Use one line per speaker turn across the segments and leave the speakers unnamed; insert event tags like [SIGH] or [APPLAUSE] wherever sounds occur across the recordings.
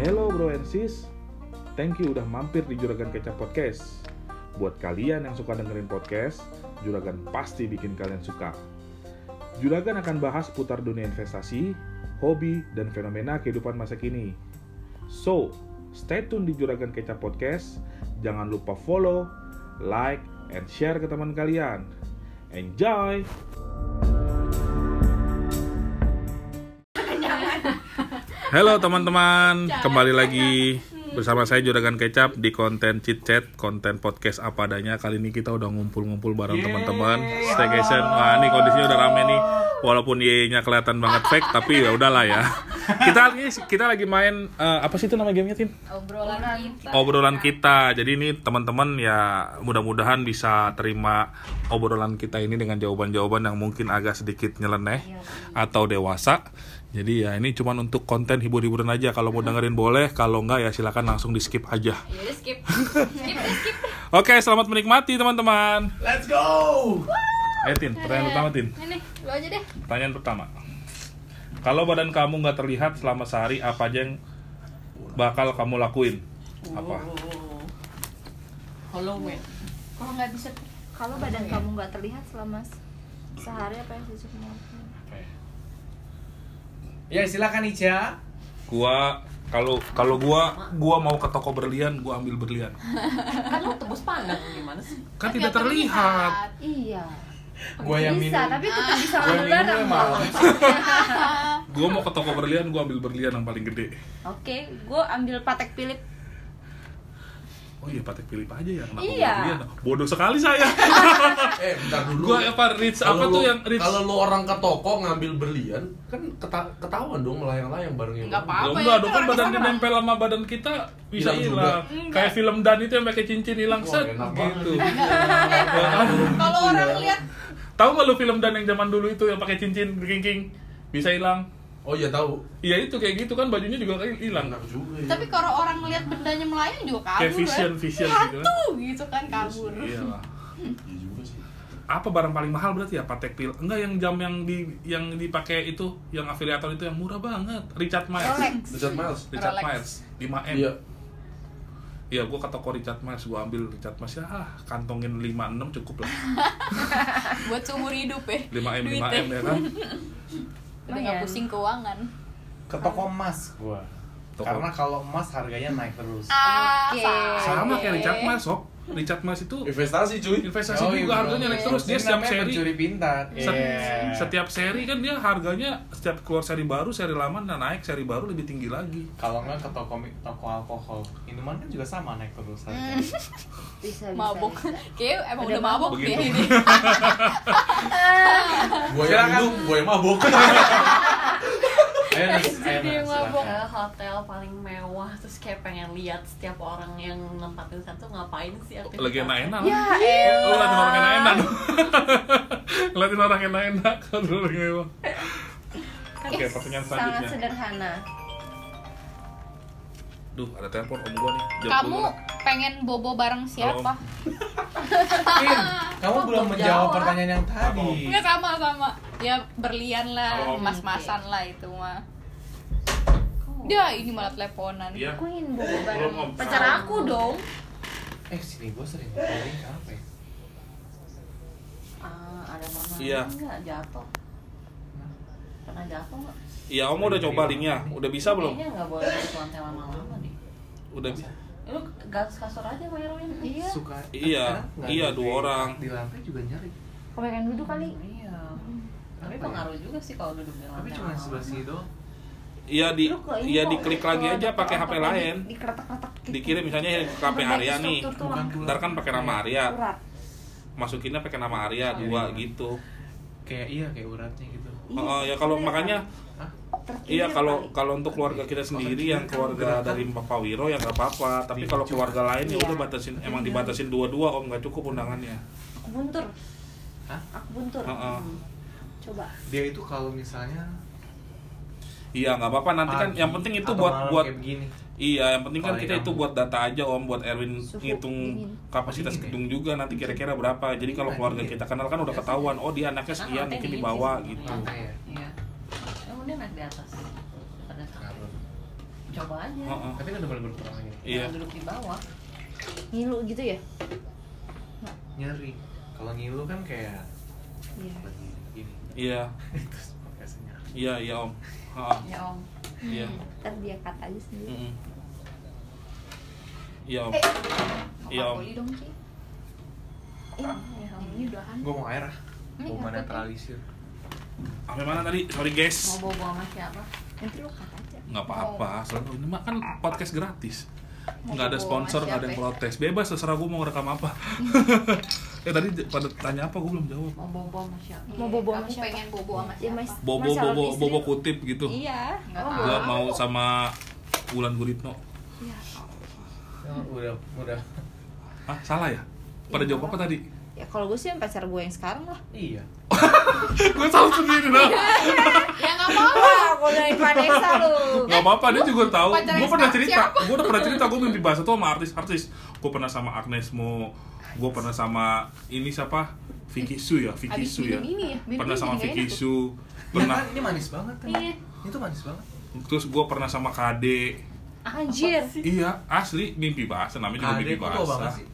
Hello bro and sis, thank you udah mampir di Juragan Kecap Podcast. Buat kalian yang suka dengerin podcast, Juragan pasti bikin kalian suka. Juragan akan bahas putar dunia investasi, hobi, dan fenomena kehidupan masa kini. So, stay tune di Juragan Kecap Podcast. Jangan lupa follow, like, and share ke teman kalian. Enjoy! Halo teman-teman, kembali lagi bersama saya Juragan Kecap di konten Chit Chat, konten podcast apa adanya. Kali ini kita udah ngumpul-ngumpul bareng teman-teman. Staycation. Wah, ini kondisinya udah rame nih. Walaupun Y-nya kelihatan banget fake, tapi ya udahlah ya. [LAUGHS] Kita ini kita lagi main eh, apa sih itu nama gamenya, Tin?
obrolan kita
obrolan kita. Jadi ini teman-teman ya mudah-mudahan bisa terima obrolan kita ini dengan jawaban-jawaban yang mungkin agak sedikit nyeleneh atau dewasa. Jadi ya ini cuman untuk konten hibur-hiburan aja. Kalau mau dengerin boleh, kalau enggak ya silakan langsung di skip aja.
ya skip skip skip. [LAUGHS]
Oke, selamat menikmati teman-teman.
Let's go!
Ayo Tin, pertanyaan pertama Tin.
ini lu aja deh
Pertanyaan pertama. Kalau badan kamu nggak terlihat selama sehari, apa aja yang bakal kamu lakuin? Apa?
Hollow man.
kalau nggak bisa kalau badan kamu nggak terlihat selama se- sehari apa yang sih
Ya silakan Ica.
Gua kalau kalau gua gua mau ke toko berlian, gua ambil berlian. [LAUGHS]
Kan lu tebus pandang gimana sih?
Kan tidak terlihat.
iya
Gua yang
bisa
minum.
tapi tetap bisa
Gua yang minum. [LAUGHS]
Gua mau ke toko berlian, gua ambil berlian yang paling gede.
oke gue ambil patek Philip
Oh iya, Patek Philip aja ya. Kenapa
Iya.
berlian? Bodoh sekali saya. [LAUGHS]
Eh, bentar dulu.
gua apa Rich apa
Kalau
tuh yang Rich?
Kalau lu orang ke toko ngambil berlian, kan keta ketahuan dong melayang-layang barengnya.
Nggak
Ya
apa-apa.
enggak,
ya,
dong
kan
badan
ke sana.
nempel sama badan kita bisa
Hilang.
Kayak film Dan itu yang pakai cincin hilang set gitu.
banget.
Kalau orang lihat
Tahu nggak lu film Dan yang zaman dulu itu yang pakai cincin king bisa hilang?
Oh iya tahu.
Iya itu kayak gitu kan bajunya juga kayak hilang.
Enak juga ya.
tapi kalau orang ngeliat bendanya melayang juga kabur
Kayak vision,
kan.
vision
Ih,
gitu kan.
hantu gitu kan kabur.
Iya lah.
Iya juga sih.
Apa barang paling mahal berarti ya Patek Philip? Enggak yang jam yang di yang dipakai itu yang afiliator itu yang murah banget. Richard Miles.
Rolex
Richard Miles.
Richard
Rolex.
Miles 5M.
Iya.
Iya, gua ke toko Richard Miles, gua ambil Richard Miles ya, ah, kantongin 5 6 cukup lah. [LAUGHS]
Buat seumur hidup ya.
5M
Duitnya.
5M ya kan. [LAUGHS]
Udah nggak pusing keuangan.
Ke toko emas gua.
Toko-
Karena kalau emas harganya naik terus.
Ah,
Oke.
Sama kayak Richard Miles, Sob. Richard Miles itu
Investasi cuy.
investasi
Oh,
juga
iya,
harganya naik terus dia setiap seri
pencuri pintar.
set-
Iya.
setiap seri kan dia harganya setiap keluar seri baru seri lama dan naik seri baru lebih tinggi lagi
Kalau nggak ke toko toko alkohol, minuman kan juga sama naik terus harganya. [LAUGHS]
bisa bisa
mabuk. [LAUGHS] Kayak emang
Udah
udah mabuk
Begitu.
deh ini. [LAUGHS]
Gua yang minum, gua yang mabuk.
Nas,
mabok.
ke hotel paling mewah terus kayak pengen lihat setiap orang yang nempatin satu ngapain sih aktivitasnya?
Lagi enak-enak
ya
lu ngeliatin orang enak-enak ngeliatin [LAUGHS] orang enak-enak kalau lagi mewah. Oke
Ih,
pertanyaan
sangat
selanjutnya.
sederhana.
Duh ada telepon om gua nih. Jawab
Kamu
dulu.
pengen bobo bareng siapa?
Tin, kamu belum
belum
menjawab
jawab.
pertanyaan yang tadi.
Enggak sama sama. Ya berlian lah,
Kalau-
mas-masan lah itu mah. Dia ini malah teleponan.
iya.
Aku ingin
Om.
pacar aku dong.
Eh, sini gua sering ngobrolin apa ya?
ah ada pernah
Iya.
nggak jatuh. Pernah jatuh nggak
iya om udah coba linknya. Udah bisa belum?
Kayaknya nggak boleh di lantai lama-lama deh.
Udah bisa.
Lu gas kasur aja Mbak Erwin
iya.
Suka
Iya, iya, dua orang.
Di lantai juga nyari.
kebanyakan duduk kali.
Iya tapi
Apa ya?
pengaruh juga sih kalau duduk di lantai
Tapi cuma sebelah sini doang.
iya di iya diklik lagi aja pakai HP lain
di- dikeretak-keretak gitu.
dikirim misalnya ke HP Arya nih ntar kan pakai nama Arya masukinnya pakai nama Arya
Iya,
dua
iya.
gitu
Kayak iya kayak uratnya gitu.
Oh, ya kalau makanya Iya kalau
kali.
kalau untuk keluarga kita sendiri yang keluarga dari Papa Wiro ya nggak apa-apa. Tapi kalau keluarga lain ya
Iya.
udah batasin emang dibatasin dua-dua om nggak cukup undangannya.
aku buntur
Hah?
aku buntur
Heeh.
Coba
Dia itu kalau misalnya
Iya nggak apa-apa nanti kan yang penting itu buat buat iya yang penting kan kita itu buat data aja om buat Erwin
Suhu
ngitung
dingin.
kapasitas
Dingin ya?
gedung juga nanti kira-kira berapa. Jadi kalau
Nah,
keluarga kita kenal kan udah ketahuan oh dia anaknya
Nah,
sekian mungkin di
dingin
bawah
sih.
gitu.
Ya.
iya emang dia naik di atas coba aja
Heeh.
Tapi kan udah mulai berkurang lagi.
Iya.
Jangan duduk di bawah
ngilu gitu ya
Nyeri. Kalau ngilu kan kayak
iya.
Iya. [LAUGHS] Iya, iya Om. Heeh.
ya om
Iya. [LAUGHS]
ntar dia cut aja sendiri.
Iya Om.
Eh,
Iya Om.
Dong Ci
iya
yang ini udahan
Gue mau air ah.
Ini
Mau
apa,
netralisir.
Sampai mana tadi? Sorry guys.
mau bawa bawa sama siapa
nanti lu cut aja
nggak apa-apa selalu ini mah kan podcast gratis nggak ada sponsor nggak ada yang
ya?
protes bebas terserah gue mau rekam apa [LAUGHS] eh tadi pada tanya apa? Gue belum jawab.
Mau bawa sama siapa?
Mau bobo sama
Aku pengen bobo sama
Ya,
siapa?
Mas,
bobo
mas
bobo
istri.
bobo
lu.
kutip gitu.
Iya.
Nggak
Oh,
tahu.
gue
bobo.
mau sama Wulan Guritno.
Iya.
Ya, udah udah.
ah salah ya? Pada
Iya,
jawab apa tadi?
Ya kalau gue sih yang pacar gue yang sekarang lah.
Iya. [LAUGHS]
gue salah sendiri dah
Ya nggak apa-apa. [LAUGHS]
Aku dari Vanessa lu.
Nggak apa-apa dia juga tahu. Gue pernah cerita. gue udah pernah cerita gue mimpi bahasa tuh sama artis-artis gue pernah sama Agnes Mo gue pernah sama ini siapa Vicky Su ya Vicky Su ya
ini ya
pernah sama Vicky. Su
Iya
pernah
kan? Ini manis banget kan?
Iya
Itu manis banget.
terus gue pernah sama Kade
anjir
iya asli mimpi bahasa namanya juga
Kade
mimpi bahasa
sih.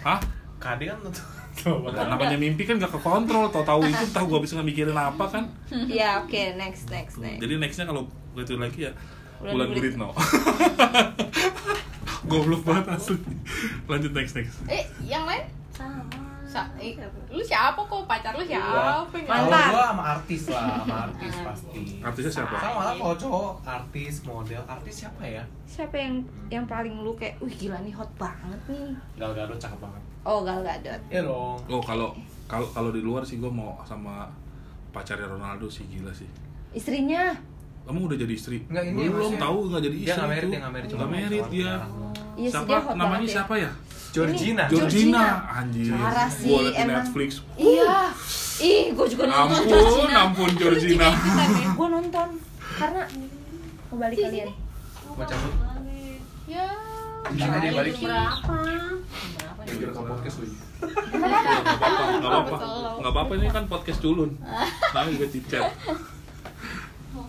hah
Kade kan banget. [LAUGHS]
namanya mimpi kan gak kekontrol tau tahu itu tahu gue bisa mikirin apa kan
ya oke next next next
jadi nextnya kalau gitu lagi ya
Bulan
bulan
Guritno. [LAUGHS]
Goblok banget asli lanjut next next
Eh yang lain?
sama
Sa eh, lu siapa kok? Pacar lu siapa?
Kalau
Mantan.
gua sama artis lah, sama artis pasti.
artisnya siapa
Sama lah kalau cowok, artis, model, artis siapa ya?
siapa yang yang paling lu kayak wih gila nih hot banget nih
Gal Gadot cakep banget.
oh Gal Gadot
Iya dong.
oh kalau kalau kalau di luar sih gue mau sama pacarnya Ronaldo sih gila sih
istrinya
kamu udah jadi istri.
Enggak, ini
belum
maksudnya-
tahu nggak jadi istri
Dia nggak merit, dia nggak merit, cuma
merit dia
sekarang.
iya
siapa
dia hot
namanya
ya.
siapa ya?
Georgina.
Ini-
Georgina,
Georgina.
anjir.
Parah sih,
Gua liat
emang.
Netflix.
Iya. Ih gue juga nonton
ampun
Georgina.
ampun Georgina.
gue nonton. Karena mau balik kalian.
Mau cabut.
Ya.
Gimana dia balik?
berapa? Berapa?
Lagi rekam podcast lagi.
nggak apa-apa. Nggak apa-apa. Ini kan podcast culun. Namanya juga cicet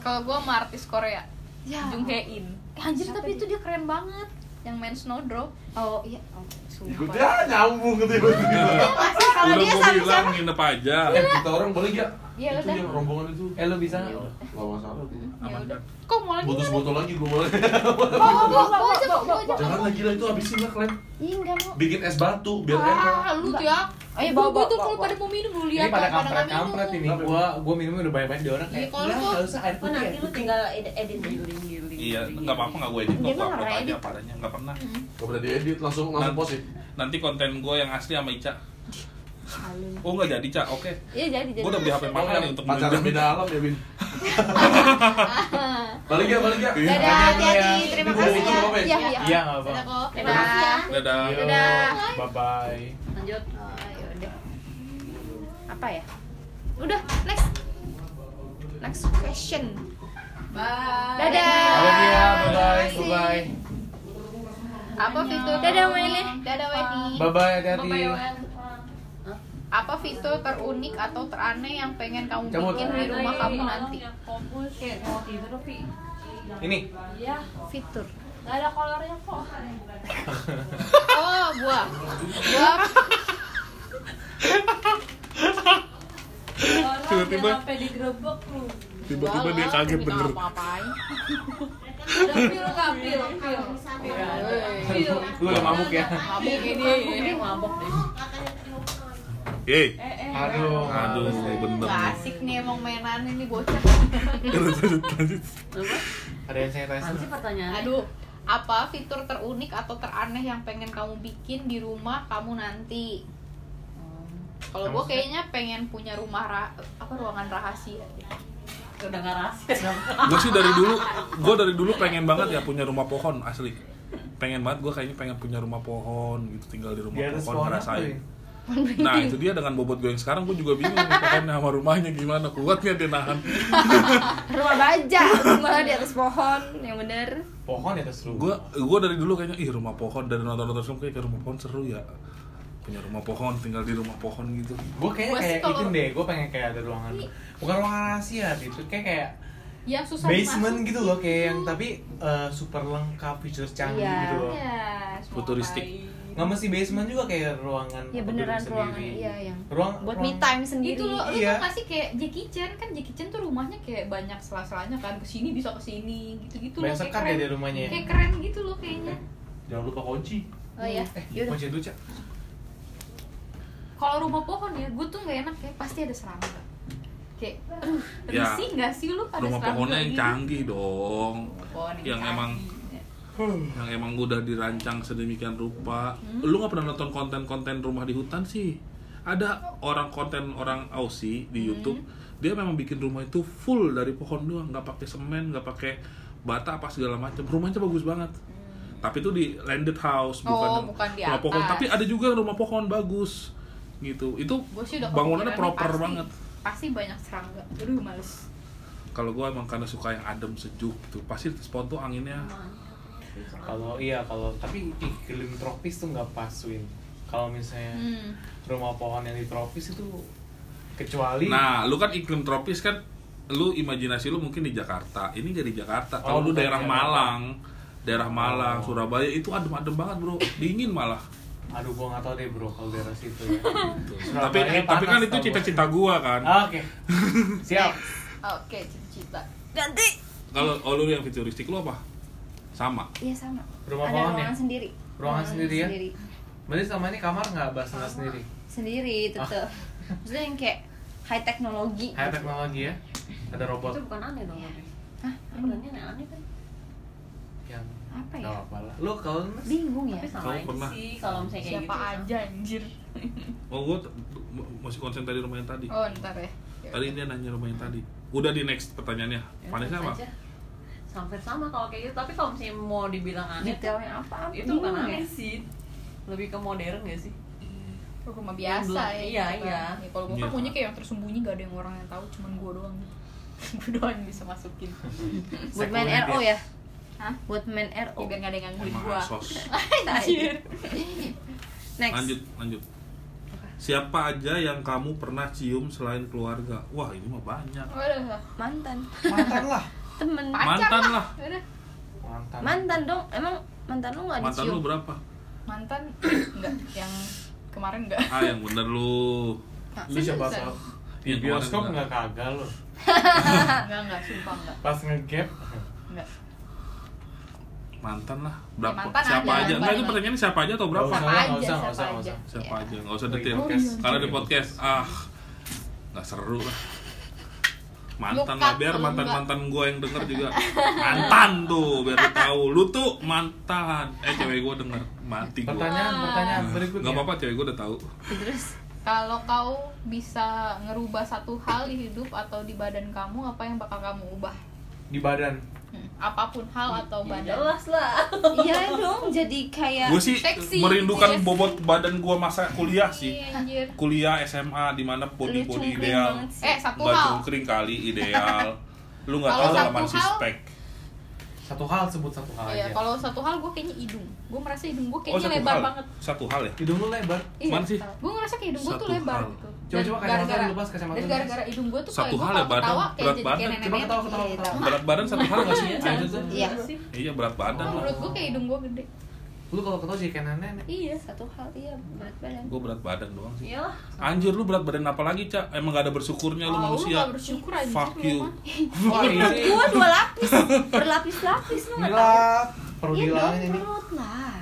Kalau gua sama artis Korea,
ya
Jung Hae In. Eh, anjir tapi itu dia keren banget. Yang main Snowdrop.
oh iya oh, sumpah
Udah nyambung gitu tiba-tiba.
kalau
udah
dia
gue
sama
bilang nginep aja
Eh, kita orang boleh ya?
Iya,
itu
udah.
yang rombongan itu.
Eh lu bisa nggak?
Gak masalah.
Ya udah. Kok mau lagi?
Butuh botol lagi boleh.
Gua gua aja, gua aja.
Jangan lagi lah itu habisin lah kalian.
Ih, enggak mau
Bikin es batu biar enak.
Ah, lu ya.
Ayo, bawa,
gua tuh
bawa,
kalau
bawa.
pada mau minum lu lihat
pada kampret kampret ini.
minum.
Gua gua minumnya udah banyak banget di orang kayak.
Iya, kalau
"Udah,
gua-
nggak usah air
oh
putih.
nanti lu
putih."
tinggal edit edit
Iya.
nggak apa-apa nggak gue edit kok gue
mah
upload
nggak
aja apa adanya nggak pernah
Gak pernah diedit langsung langsung
Nanti-
post ya.
nanti konten gue yang asli sama Ica oh nggak jadi Ca oke
iya jadi jadi
gue udah beli HP mahal nih untuk
Pacaran beda alam ya Bin. [LAUGHS] balik ya balik ya.
Dadah hati-hati terima kasih ya
apa ya?
iya iya
Iya nggak apa.
Dadah
dadah
dadah
Dadah.
Bye bye.
lanjut
Oh, yaudah. apa ya udah next next question
Bye.
dadah
bye bye, bye bye.
Apa fitur?
Dadah, Wendy.
Dadah Wendy.
Bye bye, hati-hati.
Apa fitur terunik atau teraneh yang pengen kamu
Cabut.
bikin di rumah kamu nanti?
fokus kayak mau tidur tapi
Ini.
iya
fitur
nggak ada kolornya kok [LAUGHS]
Oh, gua. Gua
Tiba-tiba.
sampai digerebek lu
tiba-tiba dia kaget bener
Lu udah mabuk ya?
Mabuk ini.
ini mabok deh
Yeay
eh eh
Aduh,
aduh bener
Gak asik nih emang mainan ini bocah. [LAUGHS]
lanjut lanjut
Ada yang saya tanya.
sih pertanyaannya
Aduh, apa fitur terunik atau teraneh yang pengen kamu bikin di rumah kamu nanti? Kalau gue kayaknya pengen punya rumah ra apa ruangan rahasia.
Udah nggak rahasia
gue sih dari dulu gue dari dulu pengen banget ya punya rumah pohon asli. Pengen banget gue kayaknya pengen punya rumah pohon gitu tinggal di rumah pohon
pohon
ngerasain.
ya?
nah itu dia dengan bobot gue yang sekarang gue juga bingung nih [LAUGHS] pohonnya sama rumahnya gimana kuatnya dia nahan. [LAUGHS]
Rumah baja rumah di atas pohon yang bener.
Pohon di atas rumah.
gue gue dari dulu kayaknya ih rumah pohon dari nonton nonton film kayak rumah pohon seru ya punya rumah pohon tinggal di rumah pohon gitu.
Gue kayaknya
Gua
kayak itu deh, gue pengen kayak ada ruangan. Bukan ruangan rahasia gitu, kayak kayak
yang susah
basement gitu loh kayak yang tapi eh, super lengkap features canggih
Iya.
gitu loh.
Iya, semua
Futuristik.
nggak mesti basement juga kayak ruangan
ya beneran ruangan iya yang
ruang
buat
ruang-
me time sendiri.
Itu lo, lo
Iya.
tau gak sih kayak Jackie Chan? Kan Jackie Chan tuh rumahnya kayak banyak sela-selanya kan ke sini bisa ke sini gitu-gitu loh
banyak
kayak
sekat ya di rumahnya ya?
Kayak keren gitu loh kayaknya.
Jangan lupa kunci.
oh ya
eh kunci dulu cak
kalau rumah pohon ya gue tuh nggak enak kayak pasti ada serangga kayak aduh
Ya,
risih nggak sih lu ada
rumah
serangga
pohonnya yang
gitu?
canggih dong
Pohon
yang
canggih.
emang- yang emang udah dirancang sedemikian rupa
Hmm.
lu nggak pernah nonton konten-konten rumah di hutan sih ada orang konten orang Aussie di
Hmm.
YouTube dia memang bikin rumah itu full dari pohon doang nggak pakai semen nggak pakai bata apa segala macam rumahnya bagus banget tapi itu di landed house
Hmm. Oh,
bukan, yang
bukan di
rumah pohon
atas.
tapi ada juga yang rumah pohon bagus gitu itu bangunannya proper
pasti-
banget
pasti banyak serangga aduh males
kalau gua emang karena suka yang adem sejuk gitu pasti spawn tuh anginnya
kalau iya kalau tapi iklim tropis tuh nggak pas Win kalau misalnya
hmm.
rumah pohon yang di tropis itu kecuali
Nah, lu kan iklim tropis kan lu imajinasi lu mungkin di Jakarta. Ini jadi Jakarta. Kalau
Oh,
lu daerah. Malang, daerah Malang,
Oh.
Surabaya itu adem-adem banget, Bro. Dingin malah.
Aduh gua nggak tahu deh bro kalau daerah situ ya [LAUGHS]
tapi
Surabaya
tapi kan itu
tau gua.
cita-cita gua kan.
oke [LAUGHS] siap
oke cita-cita
ganti
Kalau oh, lu yang futuristik lu apa? Sama.
iya sama
Rumah
ada
pohon
ruangan
ya?
sendiri
Ruangan sendiri ya?
sendiri
berarti sama ini kamar nggak bahas sendiri
sendiri tetep maksudnya yang kayak high teknologi
high teknologi ya ada robot
Itu bukan aneh dong tapi.
Hah?
Sebenarnya aneh-aneh kan.
Apa ya
lah lu kalau Mas?
bingung ya
Tapi sama aja
pernah.
sih kalau misalnya kayak
siapa
gitu.
aja anjir [LAUGHS]
Oh, gua t- m- masih konsen tadi rumah yang tadi.
oh ntar ya
Tadi dia nanya rumah yang tadi. Udah di next pertanyaannya.
Ya,
Vanessa apa?
aja. Hampir sama kalau kayak gitu, tapi kalau misalnya mau dibilang aneh
detailnya apa
itu bukan
Bingung
aneh
ya.
sih. Lebih ke modern gak sih?
rumah
Yang
biasa
belum-
ya
iya,
gitu kan.
iya.
Ya, kalau gue
Iya.
kan punya kayak yang tersembunyi gak ada yang orang yang tahu cuman gue doang [LAUGHS] gue doang yang bisa masukin [LAUGHS]
buat main RO ya
Hah?
buat main RO
biar gak ada yang gangguin
Emang sos. [LAUGHS]
anjir [LAUGHS]
next
Lanjut, lanjut. Siapa aja yang kamu pernah cium selain keluarga? Wah, ini mah banyak.
Waduh,
mantan
mantan lah [LAUGHS]
temen
pacar
Mantan
lah. Udah.
mantan
mantan dong emang mantan lu nggak
Mantan lu
dicium
berapa?
mantan [CLEARS THROAT] enggak yang kemarin enggak
Ah, yang bener lu.
lu siapa
Seriusan.
tau di
Yang
bioskop
kemarin
nggak kagak lo
enggak enggak sumpah enggak
pas ngegap
enggak
Mantan lah. Berapa?
mantan
siapa
ada,
aja? Enggak, itu pertanyaannya siapa aja atau berapa?
Nggak
Siapa
usah,
aja,
nggak usah,
siapa
nggak usah,
aja.
nggak.
Siapa aja? Enggak usah
Oh, iya,
detail.
podcast.
Kalau di podcast, ah nggak seru lah. Mantan lah, biar
lu
mantan-mantan gue yang denger juga Mantan tuh, biar lu tahu Lu tuh mantan Eh, cewek gue denger, mati gue
pertanyaan pertanyaan berikutnya
Gak apa-apa, cewek gue udah tahu
terus
kalau kau bisa ngerubah satu hal di hidup atau di badan kamu apa yang bakal kamu ubah
di badan
apa pun hal atau
Ya,
badan
jelas lah. [LAUGHS]
iya dong jadi kayak
Gue sih
Seksi,
merindukan
gitu ya.
bobot badan gue masa kuliah sih
Iya, anjir
Kuliah SMA, di mana
lu
body-body
cungkring
ideal
eh satu
Nggak
hal
cungkring kali, ideal Lu gak
Kalau
tau
satu
dalaman si
hal-
spek
satu hal sebut satu hal
Iya,
aja
kalau satu hal gue kayaknya hidung. Gue merasa hidung gue
Oh,
kayaknya
satu
lebar
hal
banget.
Satu hal ya?
hidung lu lebar
Iya.
Mana sih?
Gue ngerasa kayak hidung gue tuh lebar
hal.
gitu.
Coba-
Dan
coba kacamata Bas, kacamata
Dan gara-gara hidung gue tuh
Satu hal ya, badan.
ketawa
Berat badan.
Coba ketawa, ketawa,
Iya,
ketawa.
tahu.
Berat badan satu hal gak sih?
Iya, sih.
Iya.
sih.
Iya, berat badan
Menurut gue kayak hidung gue gede.
lu kalau ketawa jadi kayak nenek
Iya.
satu hal iya berat badan
Gue berat badan doang sih
Iyalah.
Anjir lu berat badan apa lagi, Cak? Emang gak ada bersyukurnya lu
Oh, lu
manusia
gak bersyukur aja.
Fuck you
wah ini
gua dua lapis berlapis-lapis lu nggak tahu
perlu
iya dong perut lah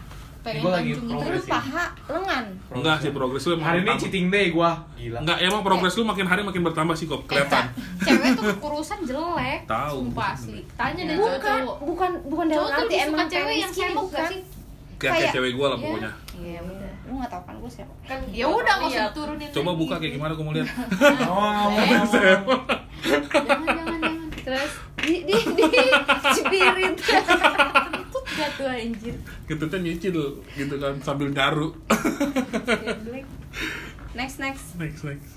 Pengen
Gua lagi progres.
paha lengan
Enggak sih, progres lu emang
hari ini cheating day gua gila
Enggak, emang progres lu makin hari makin bertambah sih kok, kelihatan
Cewek tuh kekurusan jelek.
Tahu.
Sumpah asli. Tanya deh
bukan
cowok-cowok.
bukan bukan dalam
Cowok tuh
arti emang
cewek yang
bukan
gak sih?
Kayak, cewek gue lah
Iya.
pokoknya
iya udah lu nggak tahu kan gue siapa
Kan ya udah nggak usah turunin
Coba
lagi.
buka kayak gimana gue mau lihat
oh,
jangan jangan jangan
terus di di di
gak tuh anjir.
Ketutnya nyicil gitu kan, sambil nyaru.
Next next.
Next, next.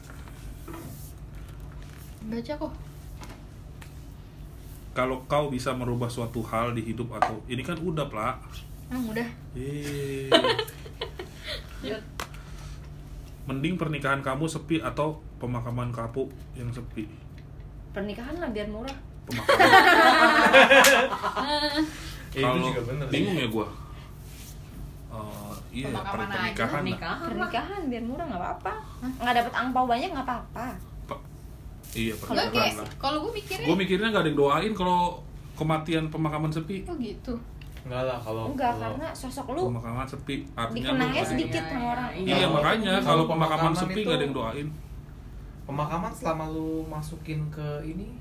Baca kok.
Kalau kau bisa merubah suatu hal di hidup atau Ini kan udah, Plak
ah udah?
Eh. Mending pernikahan kamu sepi atau pemakaman kamu yang sepi?
Pernikahan lah biar murah.
Pemakaman [LAUGHS]
Ya, itu juga bener sih.
bingung ya gua. Eh, iya
Pemakaman aja,
pernikahan lah.
Nikahan lah.
pernikahan biar murah nggak apa-apa. Nggak dapat angpau banyak nggak apa-apa.
Iya pernikahan
kayak
lah.
kalau gue mikirnya
gue mikirnya nggak ada yang doain kalau kematian pemakaman sepi.
Oh gitu.
Enggak lah kalau
enggak
kalau-
karena sosok lu
pemakaman sepi artinya lu
dikenangnya sedikit sama orang.
Iya
Kalau-
makanya
kalau
kalau pemakaman
pemakaman
sepi nggak ada yang doain.
Pemakaman selama lu masukin ke ini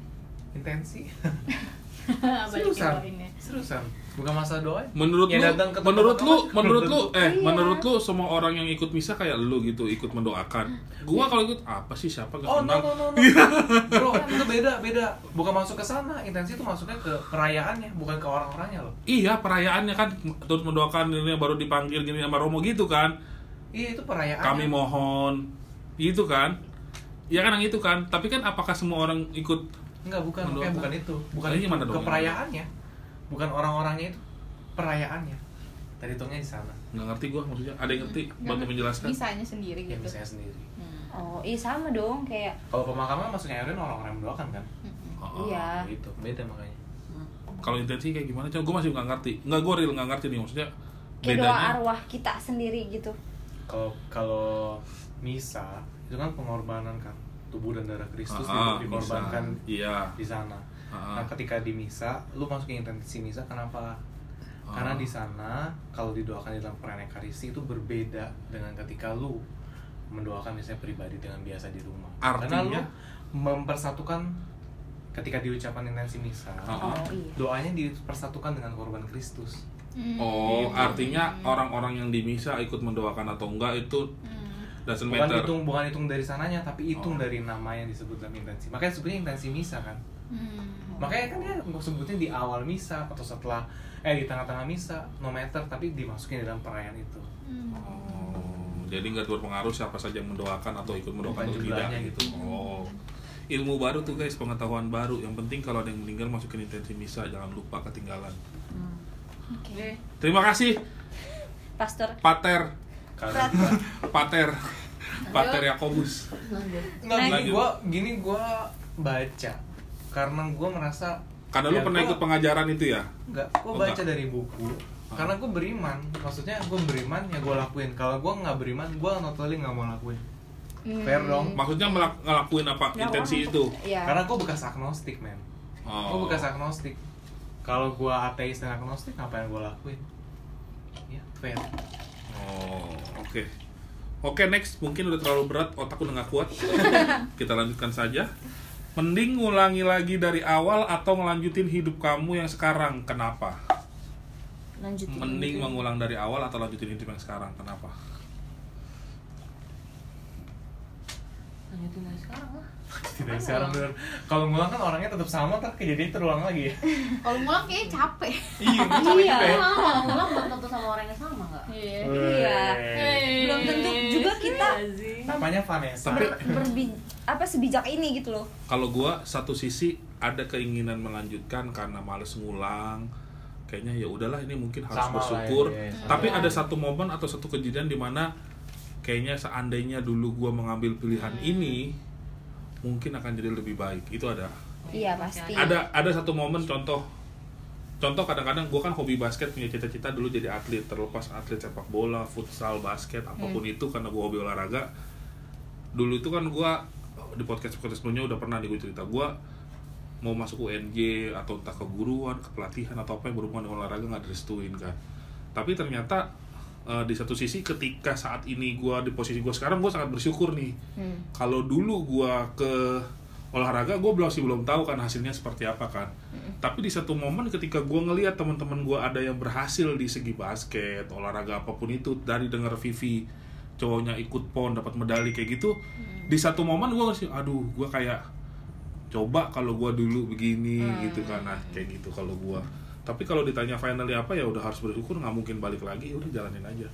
intensi [LAUGHS] [LAUGHS] Seriusan?
yang doainnya.
seriusan? Bukan masa doa
menurut
Ya,
lu menurut lu menurut lu eh
Iya.
menurut lu semua orang yang ikut misa kayak lu gitu ikut mendoakan gua kalau ikut apa sih siapa gak
Oh no
kenal?
no no, no. [LAUGHS] bro itu beda beda. Bukan masuk ke sana intensi itu masuknya ke perayaannya bukan ke orang-orangnya loh.
Iya perayaannya kan turut mendoakan ini baru dipanggil gini sama Romo gitu kan?
Iya itu perayaannya.
Kami mohon gitu kan? Iya kan yang itu kan? Tapi kan apakah semua orang ikut
enggak bukan
Mendoakan.
bukan itu. Bukan
gimana
ke
dong?
perayaannya bukan orang-orangnya itu perayaannya. Tadi hitungnya di sana.
Nggak ngerti gua maksudnya. Ada yang ngerti? Bantu menjelaskan.
Bisanya sendiri
ya
gitu.
misalnya sendiri.
Hmm.
oh iya sama dong kayak
kalau pemakaman masuknya Aaron orang-orang yang mendoakan kan?
Oh,
iya.
Itu beda makanya.
Kalau intensi kayak gimana? Coba gue masih nggak ngerti. Nggak gue real nggak ngerti nih maksudnya
kayak doa
bedanya.
arwah kita sendiri gitu.
Kalau kalau misa itu kan pengorbanan kan tubuh dan darah Kristus
Ah, ah,
di- dikorbankan
misa. iya
di sana.
Ah,
Nah, ketika di misa, lu masuk ke intensi misa kenapa?
Ah.
Karena di sana kalau didoakan di dalam perayaan ekaristi itu berbeda dengan ketika lu mendoakan misalnya pribadi dengan biasa di rumah. Karena lu
Artinya?
mempersatukan ketika diucapkan intensi misa,
Ah.
oh iya
doanya dipersatukan dengan korban Kristus.
Hmm.
oh
Gitu.
artinya orang-orang yang di misa ikut mendoakan atau enggak itu
Hmm.
Doesn't
Bukan
matter
hitung bukan hitung dari sananya, tapi hitung
Oh.
dari nama yang disebut dalam intensi. Makanya sebutnya intensi misa kan.
Hmm.
Makanya kan dia sebutnya di awal misa atau setelah eh di tengah-tengah misa, no matter tapi dimasukin di dalam perayaan itu.
Hmm.
Oh, jadi nggak berpengaruh siapa saja yang mendoakan atau ikut mendoakan atau tidak gitu.
gitu.
Oh, ilmu baru tuh guys, pengetahuan baru. Yang penting kalau ada yang meninggal masukin intensi misa, jangan lupa ketinggalan.
oke
Terima kasih,
pastor
Pater,
Karena
Pater, Pater Yakobus.
Nggak, gini gua gini gua baca karena gua merasa
Karena lu
ya
pernah
gua-
ikut pengajaran itu ya?
Enggak, gua
Oh,
baca
enggak.
dari buku. Karena gua beriman, maksudnya gua beriman ya gua lakuin. Kalau gua nggak beriman, gua totally nggak mau lakuin. Fair dong.
Maksudnya melak- ngelakuin apa
Ya,
intensi
orang-
itu?
Iya.
Karena gua bekas agnostik, men.
Oh.
Gua bekas agnostik. Kalau gua ateis dan agnostik, apa yang gua lakuin? Ya, fair.
Oh, oke. Oke, next. Mungkin udah terlalu berat, otak udah nggak kuat. [LAUGHS] Kita lanjutkan saja. Mending ngulangi lagi dari awal atau ngelanjutin hidup kamu yang sekarang. Kenapa?
lanjutin
Mending
gitu.
mengulang dari awal atau lanjutin hidup yang sekarang. Kenapa?
Lanjutin dari sekarang lah.
Tidak sekarang bener. Kalau ngulang kan orangnya tetap sama, ntar kejadian terulang lagi ya.
Kalau ngulang kayaknya capek.
iya, gue capek
Iya.
juga ya.
Kalau ngulang belum tentu sama orang yang sama nggak?
Iya.
iya belum tentu juga kita
Iya.
Namanya Vanessa.
ber, berbi- apa sebijak ini gitu loh
Kalau gua satu sisi ada keinginan melanjutkan karena males ngulang. Kayaknya ya udahlah ini mungkin harus
Sama
bersyukur.
ya, sama.
Tapi ada satu momen atau satu kejadian di mana kayaknya seandainya dulu gua mengambil pilihan ini mungkin akan jadi lebih baik. Itu ada.
iya pasti.
Ada ada satu momen contoh. Contoh kadang-kadang gue kan hobi basket punya cita-cita dulu jadi atlet terlepas atlet sepak bola futsal basket apa pun itu karena gue hobi olahraga. Dulu itu kan gue di podcast podcast sebelumnya udah pernah nih gue cerita gue mau masuk UNJ atau entah keguruan kepelatihan atau apa yang berhubungan dengan olahraga nggak direstuin kan. Tapi ternyata eh, di satu sisi ketika saat ini gue di posisi gue sekarang gue sangat bersyukur nih.
Hmm.
kalau dulu gua ke olahraga gue belum sih belum tahu kan hasilnya seperti apa kan. Tapi di satu momen ketika gua ngelihat teman-teman gua ada yang berhasil di segi basket olahraga apa pun itu dari dengar Vivi cowoknya ikut pon dapat medali kayak gitu di satu momen gua ngasih aduh gua kayak coba kalau gua dulu begini gitu kan nah kayak gitu kalau gua tapi kalau ditanya finally apa ya udah harus bersyukur nggak mungkin balik lagi udah jalanin aja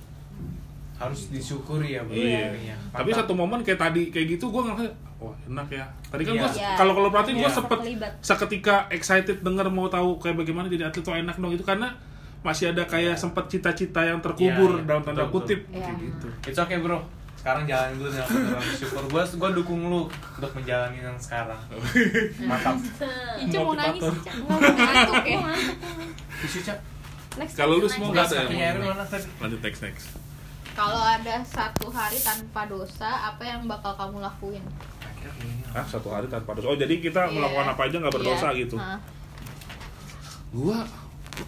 Harus disyukuri ya, bro.
Iya.
Ininya.
Tapi
Mantap.
satu momen kayak tadi kayak gitu gue ngerasa wah enak ya. Tadi kan
Iya.
gue
Iya.
kalau kalau perhatiin gue
Iya.
sempet
Terlibat.
seketika excited denger mau tahu kayak bagaimana jadi atlet tuh enak dong itu karena masih ada kayak sempet cita-cita yang terkubur
Iya, iya.
dalam tanda
Betul,
kutip
betul.
kayak
Iya.
gitu.
It's okay, bro. sekarang jalanin dulu dengan penuh bersyukur gue gue dukung lu untuk menjalani yang sekarang [LAUGHS] mantap
Ica mau nangis. Ica nggak mau ngantuk ya
tisu cak
Kalau lu semua
next.
nggak ada yang lanjut next next.
kalau ada satu hari tanpa dosa apa yang bakal kamu lakuin
Ah satu hari tanpa dosa. Oh jadi kita
Iya.
melakukan apa aja nggak berdosa
Iya.
gitu.
Hah.
Gua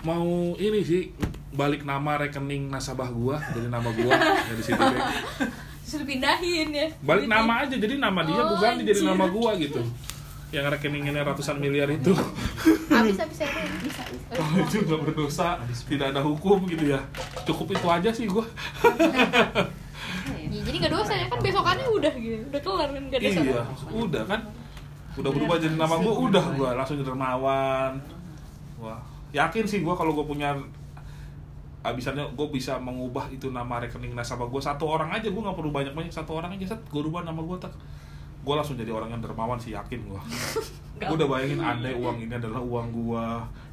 mau ini sih balik nama rekening nasabah gua jadi nama gua [LAUGHS] dari Citibank.
suruh pindahin ya
Balik nama aja jadi nama dia
Oh,
gua ganti jadi nama gua gitu. Yang rekeningnya ratusan miliar itu.
habis habis ya bisa [LAUGHS]
Oh, itu nggak berdosa, tidak ada hukum gitu ya. Cukup itu aja sih gua.
Ya, jadi nggak dosa ya kan besokannya udah gitu udah kelar kan nggak dosa
Iya, udah kan. Udah berubah jadi nama gua, udah gua langsung jadi dermawan. Wah, yakin sih gua kalau gua punya abisannya gue bisa mengubah itu nama rekening nasabah gue satu orang aja gue nggak perlu banyak banyak satu orang aja set gue rubah nama gue tak gue langsung jadi orang yang dermawan sih yakin gue [LAUGHS] gue udah bayangin andai uang ini adalah uang gue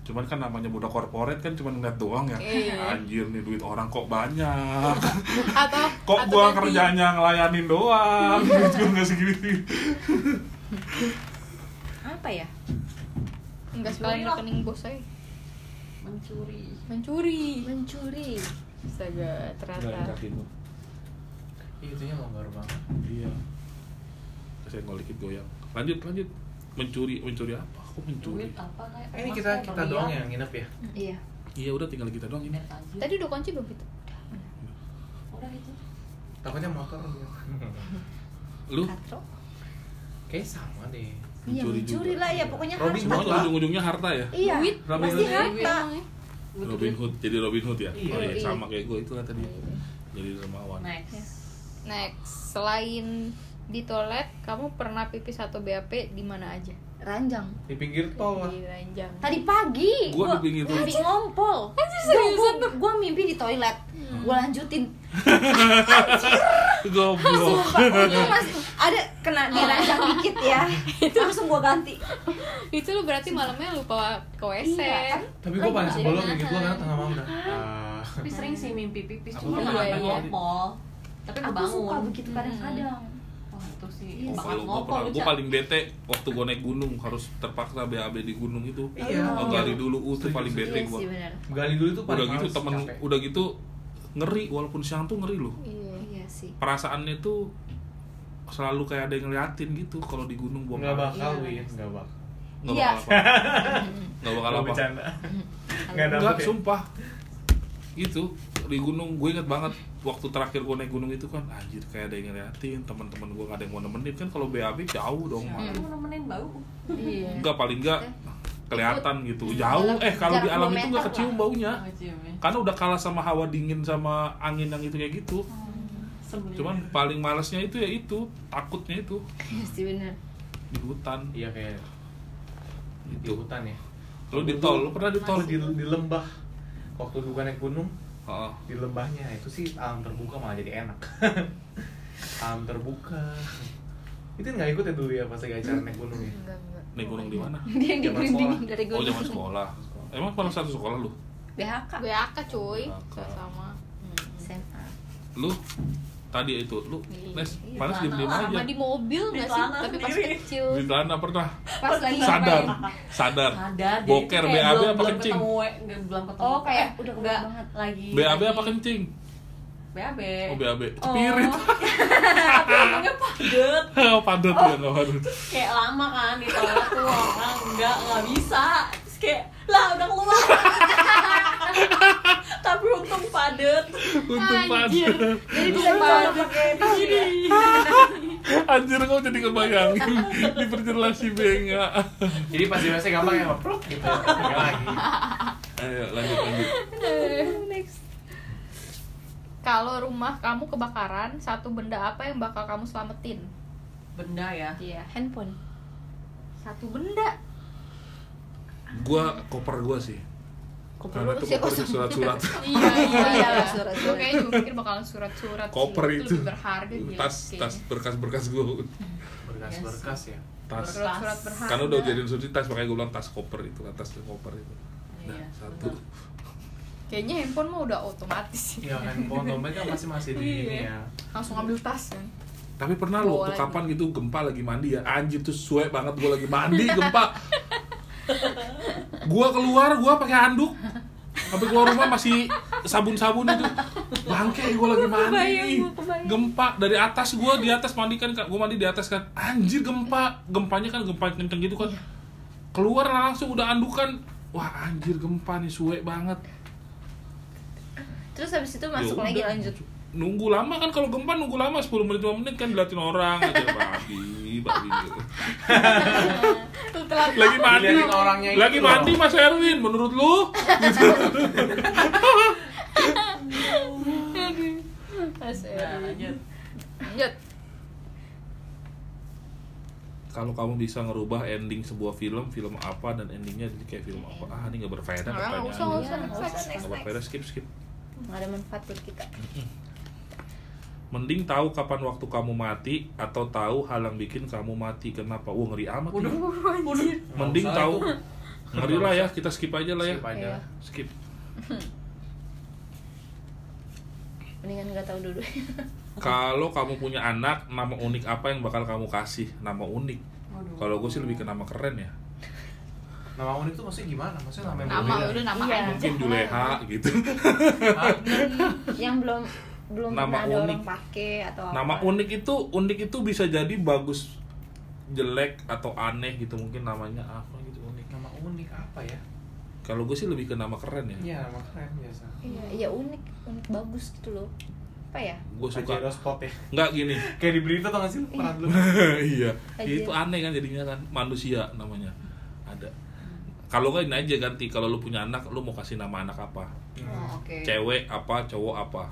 cuman kan namanya budak korporat kan cuma ngeliat doang ya.
Iya.
anjir nih duit orang kok banyak. [LAUGHS]
Atau
kok
atau
gua
nanti-
kerjanya ngelayanin doang? Duit [LAUGHS] gue nggak segini
Apa ya?
nggak sekalian rekening bos saya.
Mencuri.
Mencuri.
Mencuri.
astaga ternyata.
Ih, itunya longgar banget.
Iya saya ngol dikit goyang. Lanjut lanjut. Mencuri mencuri apa? Kok mencuri.
Duit apa kayak
Eh, ini kita kita doang yang nginep ya?
Iya.
iya udah tinggal kita doang ini.
Aja.
tadi udah kunci belum itu
udah itu
takutnya motor
lu?
Kayak sama deh.
Iya,
Mencuri
lah ya, pokoknya
Robin
harta.
semua ujung-ujungnya harta ya?
Iya.
Duit.
Robin
Pasti
Hood.
harta.
Emangnya.
Robin Hood jadi Robin Hood ya?
Iya.
oh iya
Iya.
sama kayak gue itu lah tadi. Jadi dermawan.
Next.
Next. Selain di toilet kamu pernah pipis atau BAP di mana aja
Ranjang.
di pinggir tol lah
di ranjang
Tadi pagi
Gua di pinggir tuh.
mimpi ngompol.
Anjir,
Gua, gua, gua mimpi di toilet. Gua lanjutin.
goblok
Sumpah, gua masih ada kena di ranjang dikit ya. Langsung gua ganti.
itu lu berarti malamnya lupa ke WC
Iya, kan?
tapi gue paling sebelum
nahan.
gitu gue kan tengah malam dah Ah,
tapi sering sih mimpi pipis cuma ngopol tapi
Aku
kebangun
suka begitu kadang-kadang.
Itu sih
Iya
bakal
Kalau gue
ngopol
pernah,
lu
gue paling bete waktu gue naik gunung harus terpaksa BAB di gunung itu.
Iya.
Oh, gali dulu, uh, itu paling bete
Iya
gue.
gali dulu tuh
Udah gitu temen,
capek.
udah gitu ngeri walaupun siang tuh ngeri loh.
iya
Iya sih.
Perasaannya tuh selalu kayak ada yang ngeliatin gitu kalau di gunung buang
nggak bakal
Iya.
nggak bakal
Nggak
Iya.
bakal apa. [LAUGHS] Nggak bakal apa.
nggak ya
sumpah. Gitu di gunung. Gue inget banget waktu terakhir gue naik gunung itu kan anjir kayak ada yang ngeliatin teman-teman gue gak ada yang mau nemenin. Kan kalau BAB jauh dong
nemenin bau?
Iya.
Enggak paling enggak kelihatan gitu. Jauh. eh kalau di alam itu nggak kecium baunya.
Ya.
karena udah kalah sama hawa dingin sama angin yang itu kayak gitu. Cuman paling malesnya itu ya itu takutnya itu.
Iya sih benar.
di hutan.
Iya kayak di
itu
hutan ya.
Lu di tol lu pernah di tol?
di, di lembah. Waktu gue naik gunung
Heeh.
di lembahnya itu sih alam terbuka malah jadi enak. [LAUGHS] Alam terbuka. Itu nggak ikut ya dulu ya pas lagi acara naik gunung ya?
Enggak enggak
naik gunung di mana?
Dia yang digelindingin dari
oh
gunung.
zaman sekolah. Emang pernah satu sekolah lu?
BHK.
BAK cuy.
BAK.
sama
SMA.
lu tadi itu lu
Iya.
Nes
Iya,
panas diem diem
celana
aja.
Sama di mobil
Di
nggak sih? Tapi pas
sendiri.
kecil.
Di celana pernah.
Pas lagi
sadar sadar. Boker
kayak
BAB
belum-
apa kencing?
belum ketemu
Oh, kayak
Eh,
udah
nggak
keluar banget.
lagi
BAB apa kencing?
BAB
oh BAB cepirit [LAUGHS]
tapi ngomongnya padet
oh [LAUGHS] padat. Ya nggak
terus kayak lama kan di toilet tuh orang nggak nggak bisa kayak lah udah keluar. [LAUGHS] Tapi untung padet
untung padat.
Jadi bisa tisu ya. [LAUGHS]
anjir kau jadi kebayangin [LAUGHS] diperjelas si benga.
Jadi pas di WC gampang ya ngeprok gitu Nggak lagi.
Ayo lanjut lanjut.
Next.
kalau rumah kamu kebakaran satu benda apa yang bakal kamu selamatin?
Benda ya?
Iya
Handphone.
satu benda
gua koper gua sih.
Koper
karena itu kopernya surat-surat. [LAUGHS]
Iya iya
iya,
iya
surat-surat.
gue kayaknya juga mikir bakalan surat-surat
koper itu.
lebih berharga gitu
tas
kayaknya.
tas berkas-berkas gua.
Berkas-berkas ya?
Tas.
Surat-surat berharga.
Karena udah jadiin suci tas makanya gua bilang tas koper itu tas koper itu. Nah
Iya,
satu.
Kayaknya handphone mah udah otomatis. Sih
Iya kan, pohon dompet kan masih masih di ini ya.
langsung ambil tas kan.
Tapi pernah lo tuh kapan gitu gempa lagi mandi ya. Anjir tuh suwe banget gue lagi mandi gempa [LAUGHS] [LAUGHS] Gua keluar gua pakai handuk. Sampai keluar rumah masih sabun-sabun itu. Bangke gue lagi mandi. Gempa dari atas gua di atas mandi kan Gue mandi di atas kan. Anjir gempa. Gempanya kan gempa kenceng gitu kan Keluar langsung udah andukan. Wah anjir gempa nih suwe banget.
Terus habis itu masuk
Ya
lagi
udah.
lanjut
nunggu lama kan kalau gempa nunggu lama 10 menit 5 menit kan diliatin orang aja babi babi gitu. lagi mandi
orangnya itu
lagi mandi Mas Erwin menurut lu gitu.
Mas
Nah,
Erwin.
lanjut.
lanjut
kalau kamu bisa ngerubah ending sebuah film film apa dan endingnya jadi kayak film apa ah ini nggak berfaedah
Nggak, usah,
pertanyaannya
nggak usah.
Nggak
berfaedah skip skip
nggak ada manfaat buat kita [LAUGHS]
mending tahu kapan waktu kamu mati atau tahu hal yang bikin kamu mati kenapa wah ngeri amat
Waduh,
nih.
waduh.
mending tahu
itu.
ngeri lah ya kita skip aja lah ya
Skip aja.
Iya.
skip [LAUGHS]
mendingan nggak tahu dulu [LAUGHS]
Kalau kamu punya anak, nama unik apa yang bakal kamu kasih? Nama unik.
Waduh.
Kalau gue sih lebih ke nama keren ya.
Nama unik tuh maksudnya gimana? Maksudnya nama yang
nama udah nama
Iya.
Mungkin Juleha gitu.
Yang belum belum
Nama
pernah ada
unik.
orang pakai atau
Nama
apa.
unik itu unik itu bisa jadi bagus, jelek atau aneh gitu mungkin namanya apa gitu unik.
Nama unik apa ya?
Kalau gue sih lebih ke nama keren ya.
Iya, nama keren biasa.
iya iya unik unik bagus gitu loh apa ya
Gue suka
Pajero spot ya.
nggak gini. [LAUGHS]
Kayak di berita tau gak sih? Pernah dulu. [LAUGHS]
iya. Itu aneh kan jadinya kan manusia namanya. Ada. Kalau nggak ini aja ganti. Kalau lu punya anak, lu mau kasih nama anak apa?
Oh, oke.
Cewek apa, cowok apa?